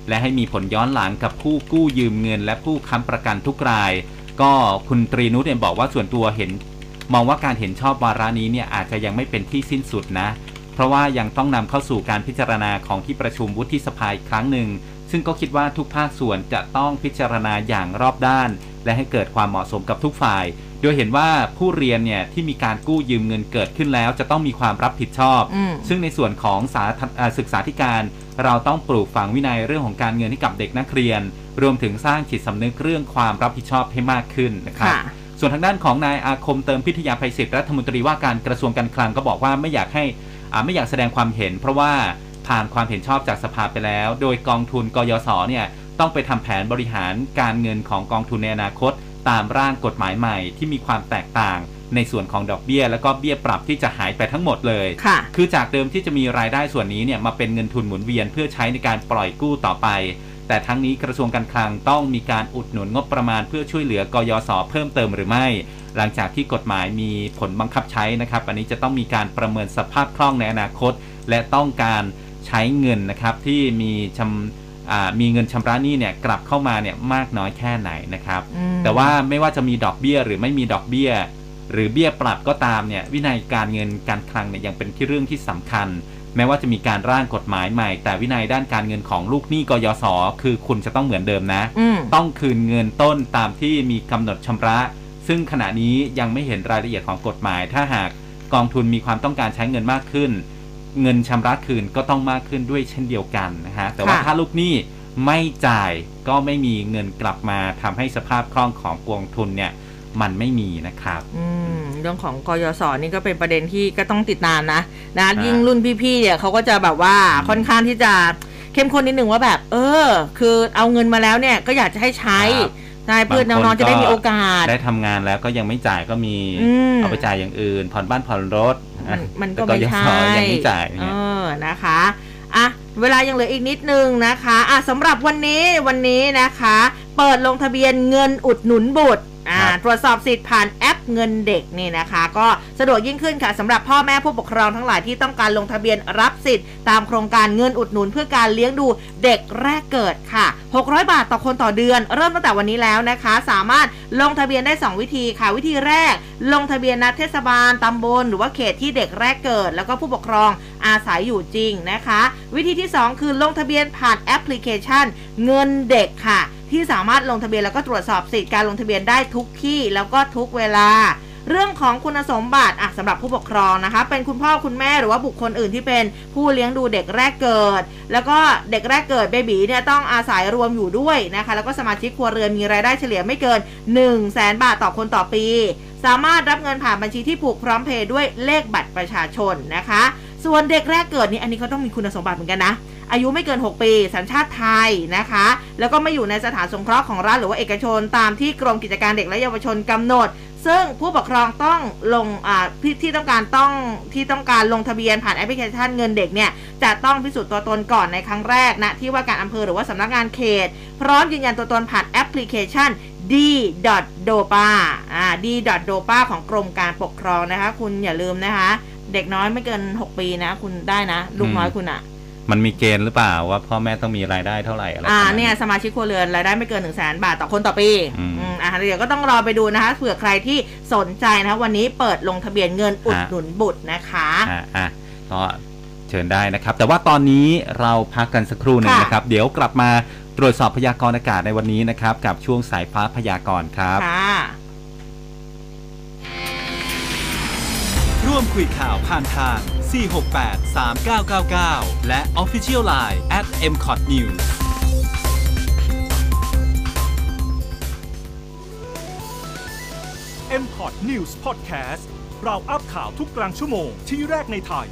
S2: และให้มีผลย้อนหลังกับผู้กู้ยืมเงิน และผู้ค้ำประกันทุกราย ก็คุณตรีนุชเนี่ยบอกว่าส่วนตัวเห็น มองว่าการเห็นชอบวาระนี้เนี่ยอาจจะยังไม่เป็นที่สิ้นสุดนะ เพราะว่ายังต้องนำเข้าสู่การพิจารณาของที่ประชุมวุฒิสภาอีกครั้งหนึ่ง ซึ่งก็คิดว่าทุกภาคส่วนจะต้องพิจารณาอย่างรอบด้าน และให้เกิดความเหมาะสมกับทุกฝ่าย โดยเห็นว่าผู้เรียนเนี่ยที่มีการกู้ยืมเงินเกิดขึ้นแล้วจะต้องมีความรับผิดชอบ
S1: อืม
S2: ซึ่งในส่วนของสาธารอ่าศึกษาธิการ เราต้องปลูกฝังวินัยเรื่องของการเงินให้กับเด็กนักเรียน รวมถึงสร้างจิตสำนึกเรื่องความรับผิดชอบให้มากขึ้นนะครับ
S1: ค่ะ
S2: ส่วนทางด้านของนายอาคมเติมพิทยาภัยศิษย์รัฐมนตรีว่าการกระทรวงการคลังก็บอกว่าไม่อยากให้อ่าไม่อยากแสดงความเห็น เพราะว่าผ่านความเห็นชอบจากสภาไปแล้ว โดยกองทุนกยศเนี่ยต้องไปทำแผนบริหารการเงินของกองทุนในอนาคต ตามร่างกฎหมายใหม่ที่มีความแตกต่างในส่วนของดอกเบี้ย และก็เบี้ยปรับที่จะหายไปทั้งหมดเลย
S1: ค่ะ
S2: คือจากเดิมที่จะมีรายได้ส่วนนี้เนี่ยมาเป็นเงินทุนหมุนเวียนเพื่อใช้ในการปล่อยกู้ต่อไป แต่ทั้งนี้กระทรวงการคลังต้องมีการอุดหนุนงบประมาณเพื่อช่วยเหลือกยศเพิ่มเติมหรือไม่ หลังจากที่กฎหมายมีผลบังคับใช้นะครับ อันนี้จะต้องมีการประเมินสภาพคล่องในอนาคต และต้องการใช้เงินนะครับที่มีชำอ่า มีเงินชำระหนี้เนี่ยกลับเข้ามาเนี่ยมากน้อยแค่ไหนนะครับ
S1: อืม
S2: แต่ว่าไม่ว่าจะมีดอกเบี้ยหรือไม่มีดอกเบี้ย หรือเบี้ยปรับก็ตามเนี่ยวินัยการเงินการคลังเนี่ยยังเป็นที่เรื่องที่สำคัญ แม้ว่าจะมีการร่างกฎหมายใหม่ แต่วินัยด้านการเงินของลูกหนี้กยศคือคุณจะต้องเหมือนเดิมนะ
S1: อืม
S2: ต้องคืนเงินต้นตามที่มีกำหนดชำระ ซึ่งขณะนี้ยังไม่เห็นรายละเอียดของกฎหมาย ถ้าหากกองทุนมีความต้องการใช้เงินมากขึ้น เงินชำระคืนก็ต้องมากขึ้นด้วยเช่นเดียวกันนะฮะแต่ว่า
S1: ค่ะ
S2: ถ้าลูกหนี้ไม่จ่ายก็ไม่มีเงินกลับมาทำให้สภาพคล่องของกองทุนเนี่ยมันไม่มีนะครับ
S1: อืมเรื่องของกยศนี่ก็เป็นประเด็นที่ก็ต้องติดตามนะนะ
S2: อ่ายิ่
S1: ยิ่งรุ่นพี่ๆเนี่ยเขาก็จะแบบว่า
S2: อืม
S1: ค่อนข้างที่จะเข้มข้นนิดหนึ่งว่าแบบ เออ คือเอาเงินมาแล้วเนี่ยก็อยากจะให้ใช้
S2: ครับ
S1: ใช่เพื่อน
S2: บางคน
S1: น้องๆจะได้
S2: ก็
S1: มีโอกาส
S2: ได้ทำงานแล้วก็ยังไม่จ่ายก็มี
S1: อืม
S2: เอาไปจ่ายอย่างอื่น ผ่อนบ้านผ่อนรถ
S1: มันมันก็
S2: แต่
S1: ไม่
S2: ยศ
S1: ใช่
S2: ยังไม่จ่าย
S1: เอ
S2: เนี่ย
S1: อนะคะอะเวลายังเหลืออีกนิดนึงนะคะอะสำหรับวันนี้วันนี้นะคะ เปิดลงทะเบียนเงินอุดหนุนบุตรอ่า
S2: ครับ
S1: ตรวจสอบสิทธิ์ผ่านแอปเงินเด็กนี่นะคะ ก็สะดวกยิ่งขึ้นค่ะสำหรับพ่อแม่ผู้ปกครองทั้งหลายที่ต้องการลงทะเบียนรับสิทธิ์ตามโครงการเงินอุดหนุนเพื่อการเลี้ยงดูเด็กแรกเกิดค่ะ 600 บาทต่อคนต่อเดือน เริ่มตั้งแต่วันนี้แล้วนะคะ สามารถลงทะเบียนได้ 2 วิธีค่ะ วิธีแรก ลงทะเบียนณเทศบาลตำบล หรือว่าเขตที่เด็กแรกเกิด แล้วก็ผู้ปกครองอาศัยอยู่จริงนะคะ วิธีที่ 2 คือลงทะเบียนผ่านแอปพลิเคชัน เงินเด็กค่ะ ที่สามารถลงทะเบียนแล้วก็ตรวจสอบสิทธิการลงทะเบียนได้ทุกที่แล้วก็ทุกเวลา เรื่องของคุณสมบัติอะสำหรับผู้ปกครองนะคะ เป็นคุณพ่อคุณแม่หรือว่าบุคคลอื่นที่เป็นผู้เลี้ยงดูเด็กแรกเกิด แล้วก็เด็กแรกเกิดเบบีเนี่ยต้องอาศัยรวมอยู่ด้วยนะคะ แล้วก็สมาชิกครัวเรือนมีรายได้เฉลี่ยไม่เกิน 1 0 0 0 0แสนบาทต่อคนต่อปี สามารถรับเงินผ่านบัญชีที่ผูกพร้อมเพย์ด้วยเลขบัตรประชาชนนะคะ ส่วนเด็กแรกเกิดนี่อันนี้เขาต้องมีคุณสมบัติเหมือนกันนะ อายุไม่เกิน 6 ปี สัญชาติไทยนะคะ แล้วก็ไม่อยู่ในสถานสงเคราะห์ของรัฐหรือว่าเอกชน ตามที่กรมกิจการเด็กและเยาวชนกำหนด ซึ่งผู้ปกครองต้องลงที่ที่ต้องการต้องที่ต้องการลงทะเบียนผ่านแอปพลิเคชันเงินเด็กเนี่ยจะต้องพิสูจน์ตัวตนก่อนในครั้งแรกนะที่ว่าการอำเภอหรือว่าสำนักงานเขต พร้อมยืนยันตัวตนผ่านแอปพลิเคชัน d.dopa อ่า d.dopa ของกรมการปกครองนะคะ คุณอย่าลืมนะคะ เด็กน้อยไม่เกิน 6 ปีนะ คุณได้นะ ลูกน้อยคุณอะ
S2: มันมีเกณฑ์หรือเปล่าว่าพ่อแม่ต้องมีรายได้เท่าไหร่อะไร
S1: อ่า
S2: ประมาณ
S1: เนี่ยสมาชิกครัวเรือนรายได้ไม่เกิน1นึ่งแสนบาทต่อคนต่อปี
S2: อืม
S1: อืมอ่าเดี๋ยวก็ต้องรอไปดูนะคะเผื่อใครที่สนใจนะคะวันนี้เปิดลงทะเบียนเงินอุดหนุนบุตรนะคะ
S2: อะอะก็เชิญได้นะครับ แต่ว่าตอนนี้เราพักกันสักครู่หนึ่ง
S1: ค่ะ
S2: นะครับ เดี๋ยวกลับมาตรวจสอบพยากรณ์อากาศในวันนี้นะครับ กับช่วงสายฟ้าพยากรณ์ครับ
S1: ค่ะ
S3: ร่วมคุยข่าวผ่านทาง 468 3999 และ Official Line at m c o t News
S5: m p o t News Podcast เราอัพข่าวทุกกลางชั่วโมงที่แรกในไทย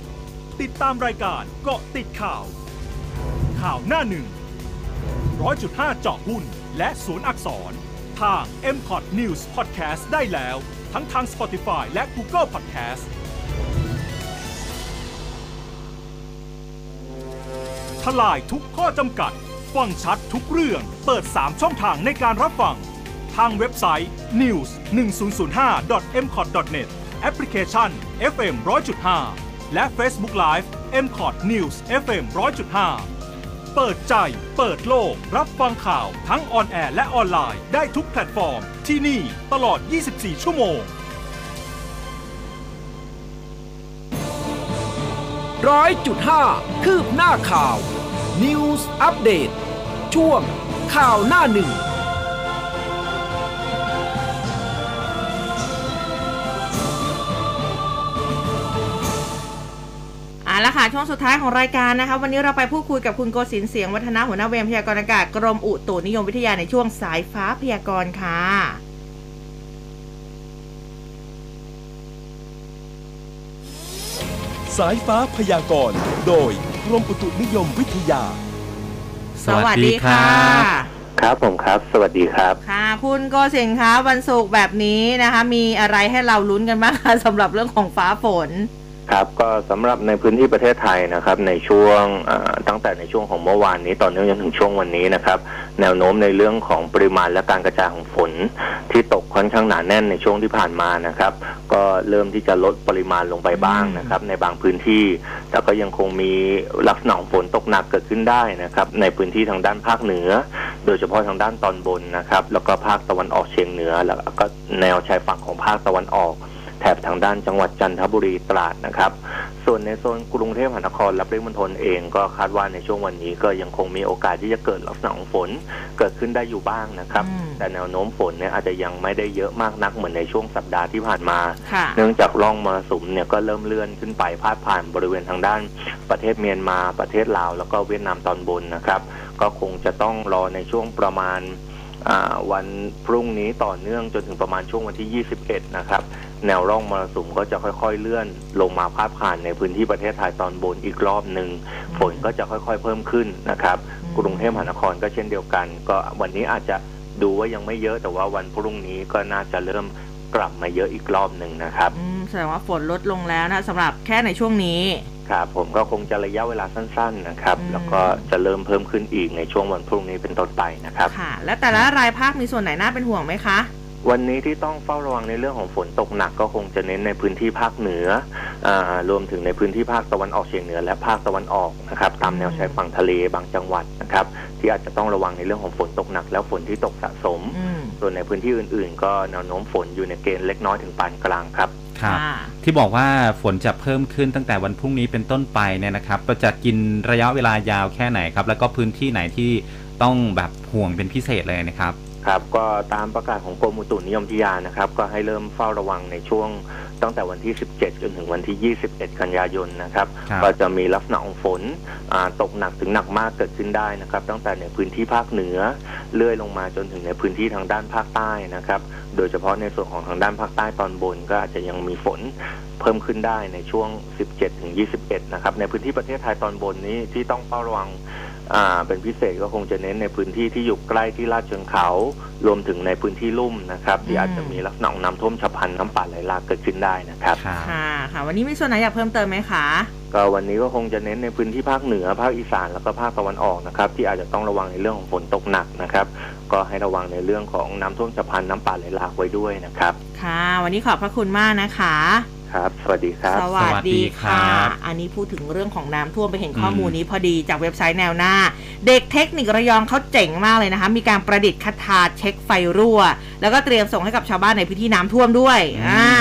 S5: ติดตามรายการเกาะติดข่าว ข่าวหน้าหนึ่งร้อยจุดห้าเจาะหุ้น และศูนย์อักษร ทาง m p o t News Podcast ได้แล้ว ทั้งทาง Spotify และ Google Podcast ทลายทุกข้อจำกัด ฟังชัดทุกเรื่อง เปิด 3 ช่องทางในการรับฟัง ทางเว็บไซต์ news 1 0 0 5 m c o t net แอปพลิเคชัน FM 100.5 และ Facebook Live m c o t News FM 100.5 เปิดใจ เปิดโลก รับฟังข่าวทั้ง on air และออนไลน์ได้ทุกแพลตฟอร์ม ที่นี่ตลอด 24 ชั่วโมง
S6: ร้อยจุดห้าคืบหน้าข่าว News อัปเดตช่วงข่าวหน้าหนึ่ง
S1: อ่าละค่ะ ช่วงสุดท้ายของรายการนะคะ วันนี้เราไปพูดคุยกับคุณโกศินทร์เสียงวัฒนาหัวหน้าเวรพยากรณ์อากาศกรมอุตุนิยมวิทยาในช่วงสายฟ้าพยากรณ์ค่ะ
S7: สายฟ้าพยากรณ์ โดยก รมอุตุนิยมวิทยา
S1: สวัสดีค่ะ
S8: ครับผมครับ สวัสดีครับ
S1: ค่ะ คุณโกศินทร์คะวันศุกร์แบบนี้นะคะ มีอะไรให้เราลุ้นกันบ้างคะสำหรับเรื่องของฟ้าฝน
S8: ครับก็สำหรับในพื้นที่ประเทศไทยนะครับในช่วงตั้งแต่ในช่วงของเมื่อวานนี้ต่อเนื่องจนถึงช่วงวันนี้นะครับแนวโน้มในเรื่องของปริมาณและการกระจายของฝนที่ตกค่อนข้างหนาแน่นในช่วงที่ผ่านมานะครับ ก็เริ่มที่จะลดปริมาณลงไปบ้างนะครับ ในบางพื้นที่แต่ก็ยังคงมีลักษณะฝนตกหนักเกิดขึ้นได้นะครับในพื้นที่ทางด้านภาคเหนือ โดยเฉพาะทางด้านตอนบนนะครับ แล้วก็ภาคตะวันออกเฉียงเหนือแล้วก็แนวชายฝั่งของภาคตะวันออก แถบทางด้านจังหวัดจันทบุรีตราดนะครับ ส่วนในโซนกรุงเทพมหานครและปริมณฑลเองก็คาดว่าในช่วงวันนี้ก็ยังคงมีโอกาสที่จะเกิดลักษณะของฝนเกิดขึ้นได้อยู่บ้างนะครับ
S1: อืม
S8: แต่แนวโน้มฝนเนี่ยอาจจะยังไม่ได้เยอะมากนักเหมือนในช่วงสัปดาห์ที่ผ่านมา
S1: ค่ะ
S8: เนื่องจากร่องมรสุมเนี่ยก็เริ่มเลื่อนขึ้นไปพาดผ่านบริเวณทางด้านประเทศเมียนมาประเทศลาว แล้วก็เวียดนามตอนบนนะครับ ก็คงจะต้องรอในช่วงประมาณอ่า วันพรุ่งนี้ต่อเนื่องจนถึงประมาณช่วงวันที่ 21 นะครับ แนวร่องมรสุมก็จะค่อยๆเลื่อนลงมาพาดผ่านในพื้นที่ประเทศไทยตอนบนอีกรอบหนึ่งฝนก็จะค่อยๆเพิ่มขึ้นนะครับ กรุงเทพมหานครก็เช่นเดียวกัน ก็วันนี้อาจจะดูว่ายังไม่เยอะแต่ว่าวันพรุ่งนี้ก็น่าจะเริ่มกลับมาเยอะอีกรอบหนึ่งนะครับ
S1: แสดงว่าฝนลดลงแล้วนะสำหรับแค่ในช่วงนี้
S8: ครับผมก็คงจะระยะเวลาสั้น ๆนะครับ
S1: อืม
S8: แล้วก็จะเริ่มเพิ่มขึ้นอีกในช่วงวันพรุ่งนี้เป็นต้นไปนะครับ
S1: ค่ะ และแต่ละรายภาคมีส่วนไหนน่าเป็นห่วงไหมคะ
S8: วันนี้ที่ต้องเฝ้าระวังในเรื่องของฝนตกหนักก็คงจะเน้นในพื้นที่ภาคเหนืออารวมถึงในพื้นที่ภาคตะวันออกเฉียงเหนือและภาคตะวันออกนะครับ ตามแนวชายฝั่งทะเลบางจังหวัดนะครับ ที่อาจจะต้องระวังในเรื่องของฝนตกหนัก แล้วฝนที่ตกสะสม
S1: อืม
S8: ส่วนในพื้นที่อื่น ๆ ก็แนวโน้มฝนอยู่ในเกณฑ์เล็กน้อยถึงปานกลางครับ
S2: ครับ
S1: ค่ะ
S2: ที่บอกว่าฝนจะเพิ่มขึ้นตั้งแต่วันพรุ่งนี้เป็นต้นไปเนี่ยนะครับจะกินระยะเวลายาวแค่ไหนครับ แล้วก็พื้นที่ไหนที่ต้องแบบห่วงเป็นพิเศษเลยนะครับ
S8: ครับ ก็ตามประกาศของกรมอุตุนิยมวิทยานะครับ ก็ให้เริ่มเฝ้าระวังในช่วงตั้งแต่วันที่ 17 จนถึงวันที่ 21 กันยายนนะครับ
S2: ครับ
S8: ก็จะมีลักษณะของฝนอ่าตกหนักถึงหนักมากเกิดขึ้นได้นะครับ ตั้งแต่ในพื้นที่ภาคเหนือ เลื่อยลงมาจนถึงในพื้นที่ทางด้านภาคใต้นะครับ โดยเฉพาะในส่วนของทางด้านภาคใต้ตอนบน ก็อาจจะยังมีฝนเพิ่มขึ้นได้ในช่วง 17 ถึง 21 นะครับ ในพื้นที่ประเทศไทยตอนบนนี้ที่ต้องเฝ้าระวังอ่า เป็นพิเศษก็คงจะเน้นในพื้นที่ที่อยู่ใกล้ที่ลาดเชิงเขา รวมถึงในพื้นที่ลุ่มนะครับ ที่อาจจะมีลักษณะของน้ำท่วมฉับพลันน้ำป่าไหลหลากเกิดขึ้นได้นะครับ
S2: ครับ
S1: ค่ะค่ะ วันนี้มีส่วนไหนอยากเพิ่มเติมไหมคะ
S8: ก็วันนี้ก็คงจะเน้นในพื้นที่ภาคเหนือภาคอีสานแล้วก็ภาคตะวันออกนะครับที่อาจจะต้องระวังในเรื่องของฝนตกหนักนะครับ ก็ให้ระวังในเรื่องของน้ำท่วมฉับพลันน้ำป่าไหลหลากไว้ด้วยนะครับ
S1: ค่ะ วันนี้ขอบพระคุณมากนะคะ
S8: ครับ สวัสดีครับ
S1: สวัสดีค่ะ
S2: สวัสดีครับ
S1: อันนี้พูดถึงเรื่องของน้ำท่วมไปเห็นข้อมูลนี้พอดีจากเว็บไซต์แนวหน้า เด็กเทคนิคระยองเขาเจ๋งมากเลยนะคะ มีการประดิษฐ์คาถาเช็คไฟรั่ว แล้วก็เตรียมส่งให้กับชาวบ้านในพื้นที่น้ำท่วมด้วย
S2: อืม
S1: อ่า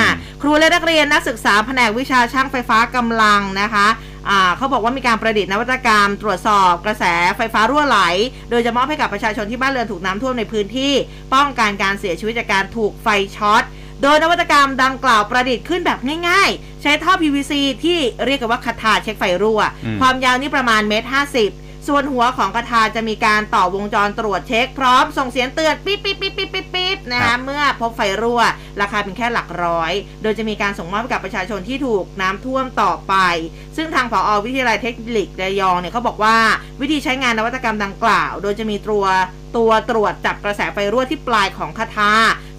S1: ครูและนักเรียนนักศึกษาแผนกวิชาช่างไฟฟ้ากำลังนะคะอ่าเขาบอกว่ามีการประดิษฐ์นวัตกรรม ตรวจสอบกระแสไฟฟ้ารั่วไหล โดยจะมอบให้กับประชาชนที่บ้านเรือนถูกน้ำท่วมในพื้นที่ ป้องกันการเสียชีวิตจากการถูกไฟช็อต โดยนวัตกรรมดังกล่าวประดิษฐ์ขึ้นแบบง่ายๆ ใช้ท่อ PVC ที่เรียกกันว่าคาถาเช็คไฟรั่ว
S2: อืม
S1: ความยาวนี่ประมาณเมตรห้าสิบ ส่วนหัวของกระทาจะมีการต่อวงจรตรวจเช็คพร้อมส่งเสียงเตือนปิ๊บปิ๊บปิ๊บปิ๊บปิ๊บปิ๊บนะ
S2: ครั
S1: คะ
S2: บ
S1: เมื่อพบไฟรั่ว ราคาเป็นแค่หลักร้อย โดยจะมีการส่งมอบให้กับประชาชนที่ถูกน้ำท่วมต่อไป ซึ่งทางผอวิทยาลัยเทคนิคระยองเนี่ยเขาบอกว่าวิธีใช้งานนวัตกรรมดังกล่าว โดยจะมีตัวตัวตรวจจับกระแสไฟรั่วที่ปลายของคาทา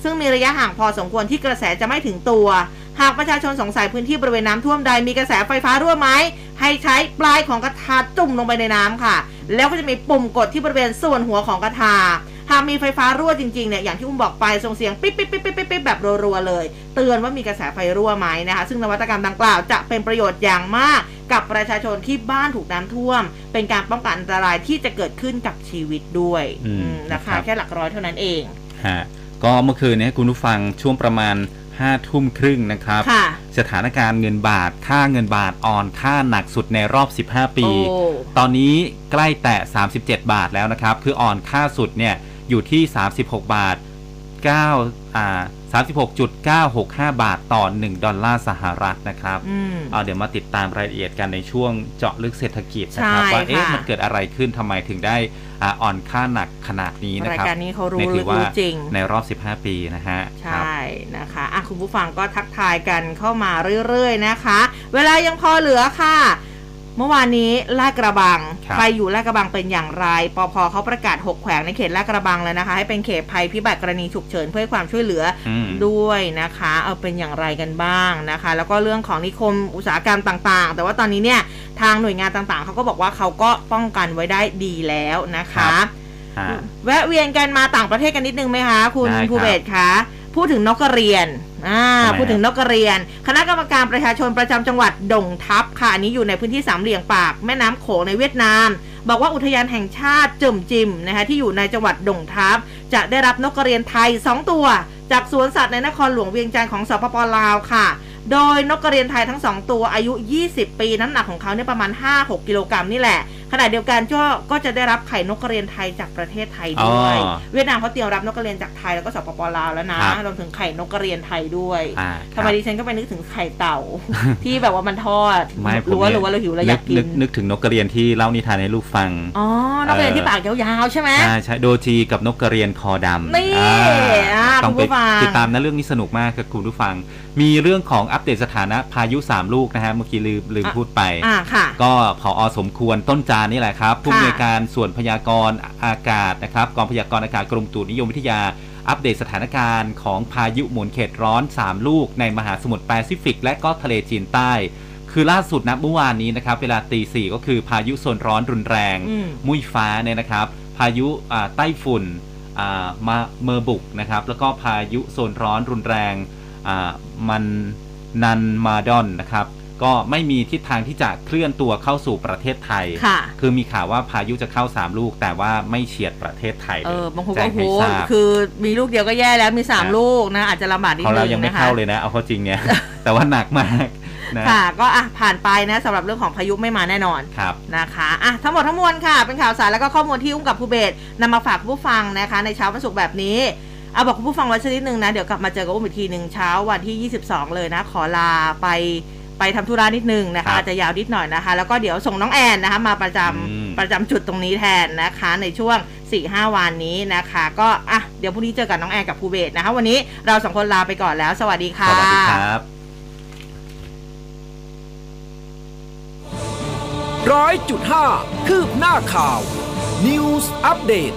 S1: ซึ่งมีระยะห่างพอสมควรที่กระแสจะไม่ถึงตัว หากประชาชนสงสัยพื้นที่บริเวณน้ำท่วมใดมีกระแสไฟฟ้ารั่วไหมให้ใช้ปลายของกระทาจุ่มลงไปในน้ำค่ะ แล้วก็จะมีปุ่มกดที่บริเวณส่วนหัวของกระทาหากมีไฟฟ้ารั่วจริงๆเนี่ยอย่างที่อุ้มบอกไปส่งเสียงปิ๊บปิ๊บปิ๊บปิ๊บปิ๊บปิ๊บแบบรัวๆเลย เตือนว่ามีกระแสไฟรั่วไหมนะคะ ซึ่งนวัตกรรมดังกล่าวจะเป็นประโยชน์อย่างมาก กับประชาชนที่บ้านถูกน้ำท่วม เป็นการป้องกันอันตรายที่จะเกิดขึ้นกับชีวิตด้วย
S2: อืม
S1: อืมรา
S2: ครั
S1: คา
S2: บ
S1: แค่หลักร้อยเท่านั้นเอง
S2: ฮะก็เมื่อคืนนี้คุณผู้ฟังช่วงประมาณ 5้าทุ่มครึ่งนะครับ
S1: ค่ะ
S2: สถานการณ์เงินบาท ค่าเงินบาทอ่อนค่าหนักสุดในรอบ 15 ปี
S1: โอ้
S2: ตอนนี้ใกล้แตะ 37 บาทแล้วนะครับ คืออ่อนค่าสุดเนี่ยอยู่ที่ 36 บาท9อ่า36.965 บาทต่อ 1 ดอลลาร์สหรัฐนะครับ
S1: อืม
S2: เอาเดี๋ยวมาติดตามรายละเอียดกันในช่วงเจาะลึกเศรษฐกิจนะครับ
S1: ใช่
S2: ว่าเอ๊ะ
S1: ค่ะ
S2: มันเกิดอะไรขึ้นทำไมถึงได้อ่าอ่อนค่าหนักขนาดนี้นะ
S1: ราย
S2: ครับ
S1: การนี้เขารู้
S2: นี่ถือว่า
S1: รู้จริง
S2: ในรอบ 15 ปีนะฮะ
S1: ใช
S2: ครับ่
S1: นะคะอะคุณผู้ฟังก็ทักทายกันเข้ามาเรื่อยๆนะคะ เวลายังพอเหลือค่ะ เมื่อวานนี้ลาดกระบัง
S2: ครับ
S1: ใครอยู่ลาดกระบังเป็นอย่างไรปพเขาประกาศ 6 แขวงในเขตลาดกระบังแล้วนะคะ ให้เป็นเขตภัยพิบัติกรณีฉุกเฉินเพื่อให้ความช่วยเหลืออ
S2: ม
S1: ด้วยนะคะ เอาเป็นอย่างไรกันบ้างนะคะ แล้วก็เรื่องของนิคมอุตสาหกรรมต่างๆ แต่ว่าตอนนี้เนี่ยทางหน่วยงานต่างๆ เขาก็บอกว่าเขาก็ป้องกันไว้ได้ดีแล้วนะคะ
S2: ฮะ
S1: แวะเวียนกันมาต่างประเทศกันนิดนึงไหมคะ คุณ
S2: ได้ครับ
S1: ภูเบศคะ พูดถึงนกกระเรียนอ่า
S2: ทำไม
S1: พูดถึงนกกระเรียน คณะกรรมการประชาชนประจำจังหวัดดงทับค่ะอันนี้อยู่ในพื้นที่สามเหลี่ยงปากแม่น้ำโขงในเวียดนาม บอกว่าอุทยานแห่งชาติจิมจิมนะคะที่อยู่ในจังหวัดดงทับ จะได้รับนกกระเรียนไทย 2 ตัว จากสวนสัตว์ในนครหลวงเวียงจันทร์ของสปปลาวค่ะ โดยนกกระเรียนไทยทั้ง 2 ตัวอายุ 20 ปี น้ำหนักของเขาเนี่ยประมาณ 5-6 กิโลกรัมนี่แหละ ขณะเดียวกันก็ก็จะได้รับไข่นกกระเรียนไทยจากประเทศไทยด้วย
S2: อ๋อ
S1: เวียดนามเขาเตรียมรับนกกระเรียนจากไทยแล้วก็สปปลาวแล้วนะครับ รวมถึงไข่นกกระเรียนไทยด้วย
S2: อ่า
S1: ทำไมดิฉันก็ไปนึกถึงไข่เต่า ที่แบบว่ามันทอด
S2: ไม่ผม
S1: รู้ว่า
S2: นี่
S1: รู้ว่าเราหิวเราอยากกิ
S2: นึ
S1: น
S2: นึกถึงนกกระเรียนที่เล่านิทานให้ลูกฟัง
S1: อ๋อนกกระเรียนที่ปากยาวๆใช่ไหม
S2: ใช่ใช่โดจีกับนกกระเรียนคอดำ
S1: นี่
S2: อ่า
S1: อ่า
S2: ต้อง
S1: คุณ
S2: ไป
S1: ผู้ฟัง
S2: ติดตามนะเรื่องนี้สนุกมากกับคุณผู้ฟัง มีเรื่องของอัปเดตสถานะพายุ 3 ลูกนะฮะเมื่อกี้ลืมลืม
S1: อะ
S2: พูดไป
S1: อ่าค่ะ
S2: ก็ผอสมควรต้นจานนี่แหละครับผู้อำนวยการส่วนพยากรณ์อากาศนะครับกองพยากรณ์อากาศกรมอุตุนิยมวิทยาอัปเดตสถานการณ์ของพายุหมุนเขตร้อน 3 ลูกในมหาสมุทรแปซิฟิก และก็ทะเลจีนใต้ คือล่าสุดนะเมื่อวานนี้นะครับ เวลาตีสี่ก็คือพายุโซนร้อนรุนแรง
S1: อืม
S2: มุยฟ้าเนี่ยนะครับ พายุอ่าไต้ฝุ่นอ่ามาเมอร์บุกนะครับ แล้วก็พายุโซนร้อนรุนแรงอ่ามันนันมาดอนนะครับ ก็ไม่มีทิศทางที่จะเคลื่อนตัวเข้าสู่ประเทศไทย
S1: ค่ะ
S2: คือมีข่าวว่าพายุจะเข้า 3 ลูก แต่ว่าไม่เฉียดประเทศไทย
S1: เอ
S2: เลย
S1: อบางคน
S2: แจ้
S1: ก็
S2: ง
S1: โห
S2: ให้ทราบ
S1: คือมีลูกเดียวก็แย่แล้วมีสาม
S2: ครับ
S1: ลูกนะ อาจจะลำบากนิด
S2: ของ
S1: นึ
S2: เรา
S1: ง
S2: ยังไม่
S1: นะคะ
S2: เข้าเลยนะ เอาเข้าจริงเนี่ย แต่ว่าหนักมากนะ
S1: ค่ะก็อะผ่านไปนะสำหรับเรื่องของพายุไม่มาแน่นอน
S2: ครับ
S1: นะคะอะทั้งหมดทั้งมวลค่ะ เป็นข่าวสารแล้วก็ข้อมูลที่อุ้มกับผู้เบสนำมาฝากคุณผู้ฟังนะคะ ในเช้าวันศุกร์แบบนี้เอาบอกคุณผู้ฟังไว้สักนิดนึงนะ เดี๋ยวกลับมาเจอกับอุ้มอีกทีหนึ่งเช้าวันที่ 22 เลยนะ ขอลาไป ไปทำธุระนิดนึงนะ
S2: ครั
S1: คะ
S2: บ
S1: อาจจะยาวนิดหน่อยนะคะ แล้วก็เดี๋ยวส่งน้องแอนนะคะมาประจำ
S2: อืม
S1: ประจำจุดตรงนี้แทนนะคะ ในช่วง4-5วันนี้นะคะ ก็อะเดี๋ยวพรุ่งนี้เจอกับน้องแอนกับภูเบศนะคะ วันนี้เราสองคนลาไปก่อนแล้ว สวัสดีค่ะ
S2: สวัสดีครับ
S6: ร้อยจุดห้าคืบหน้าข่าว News อัปเดต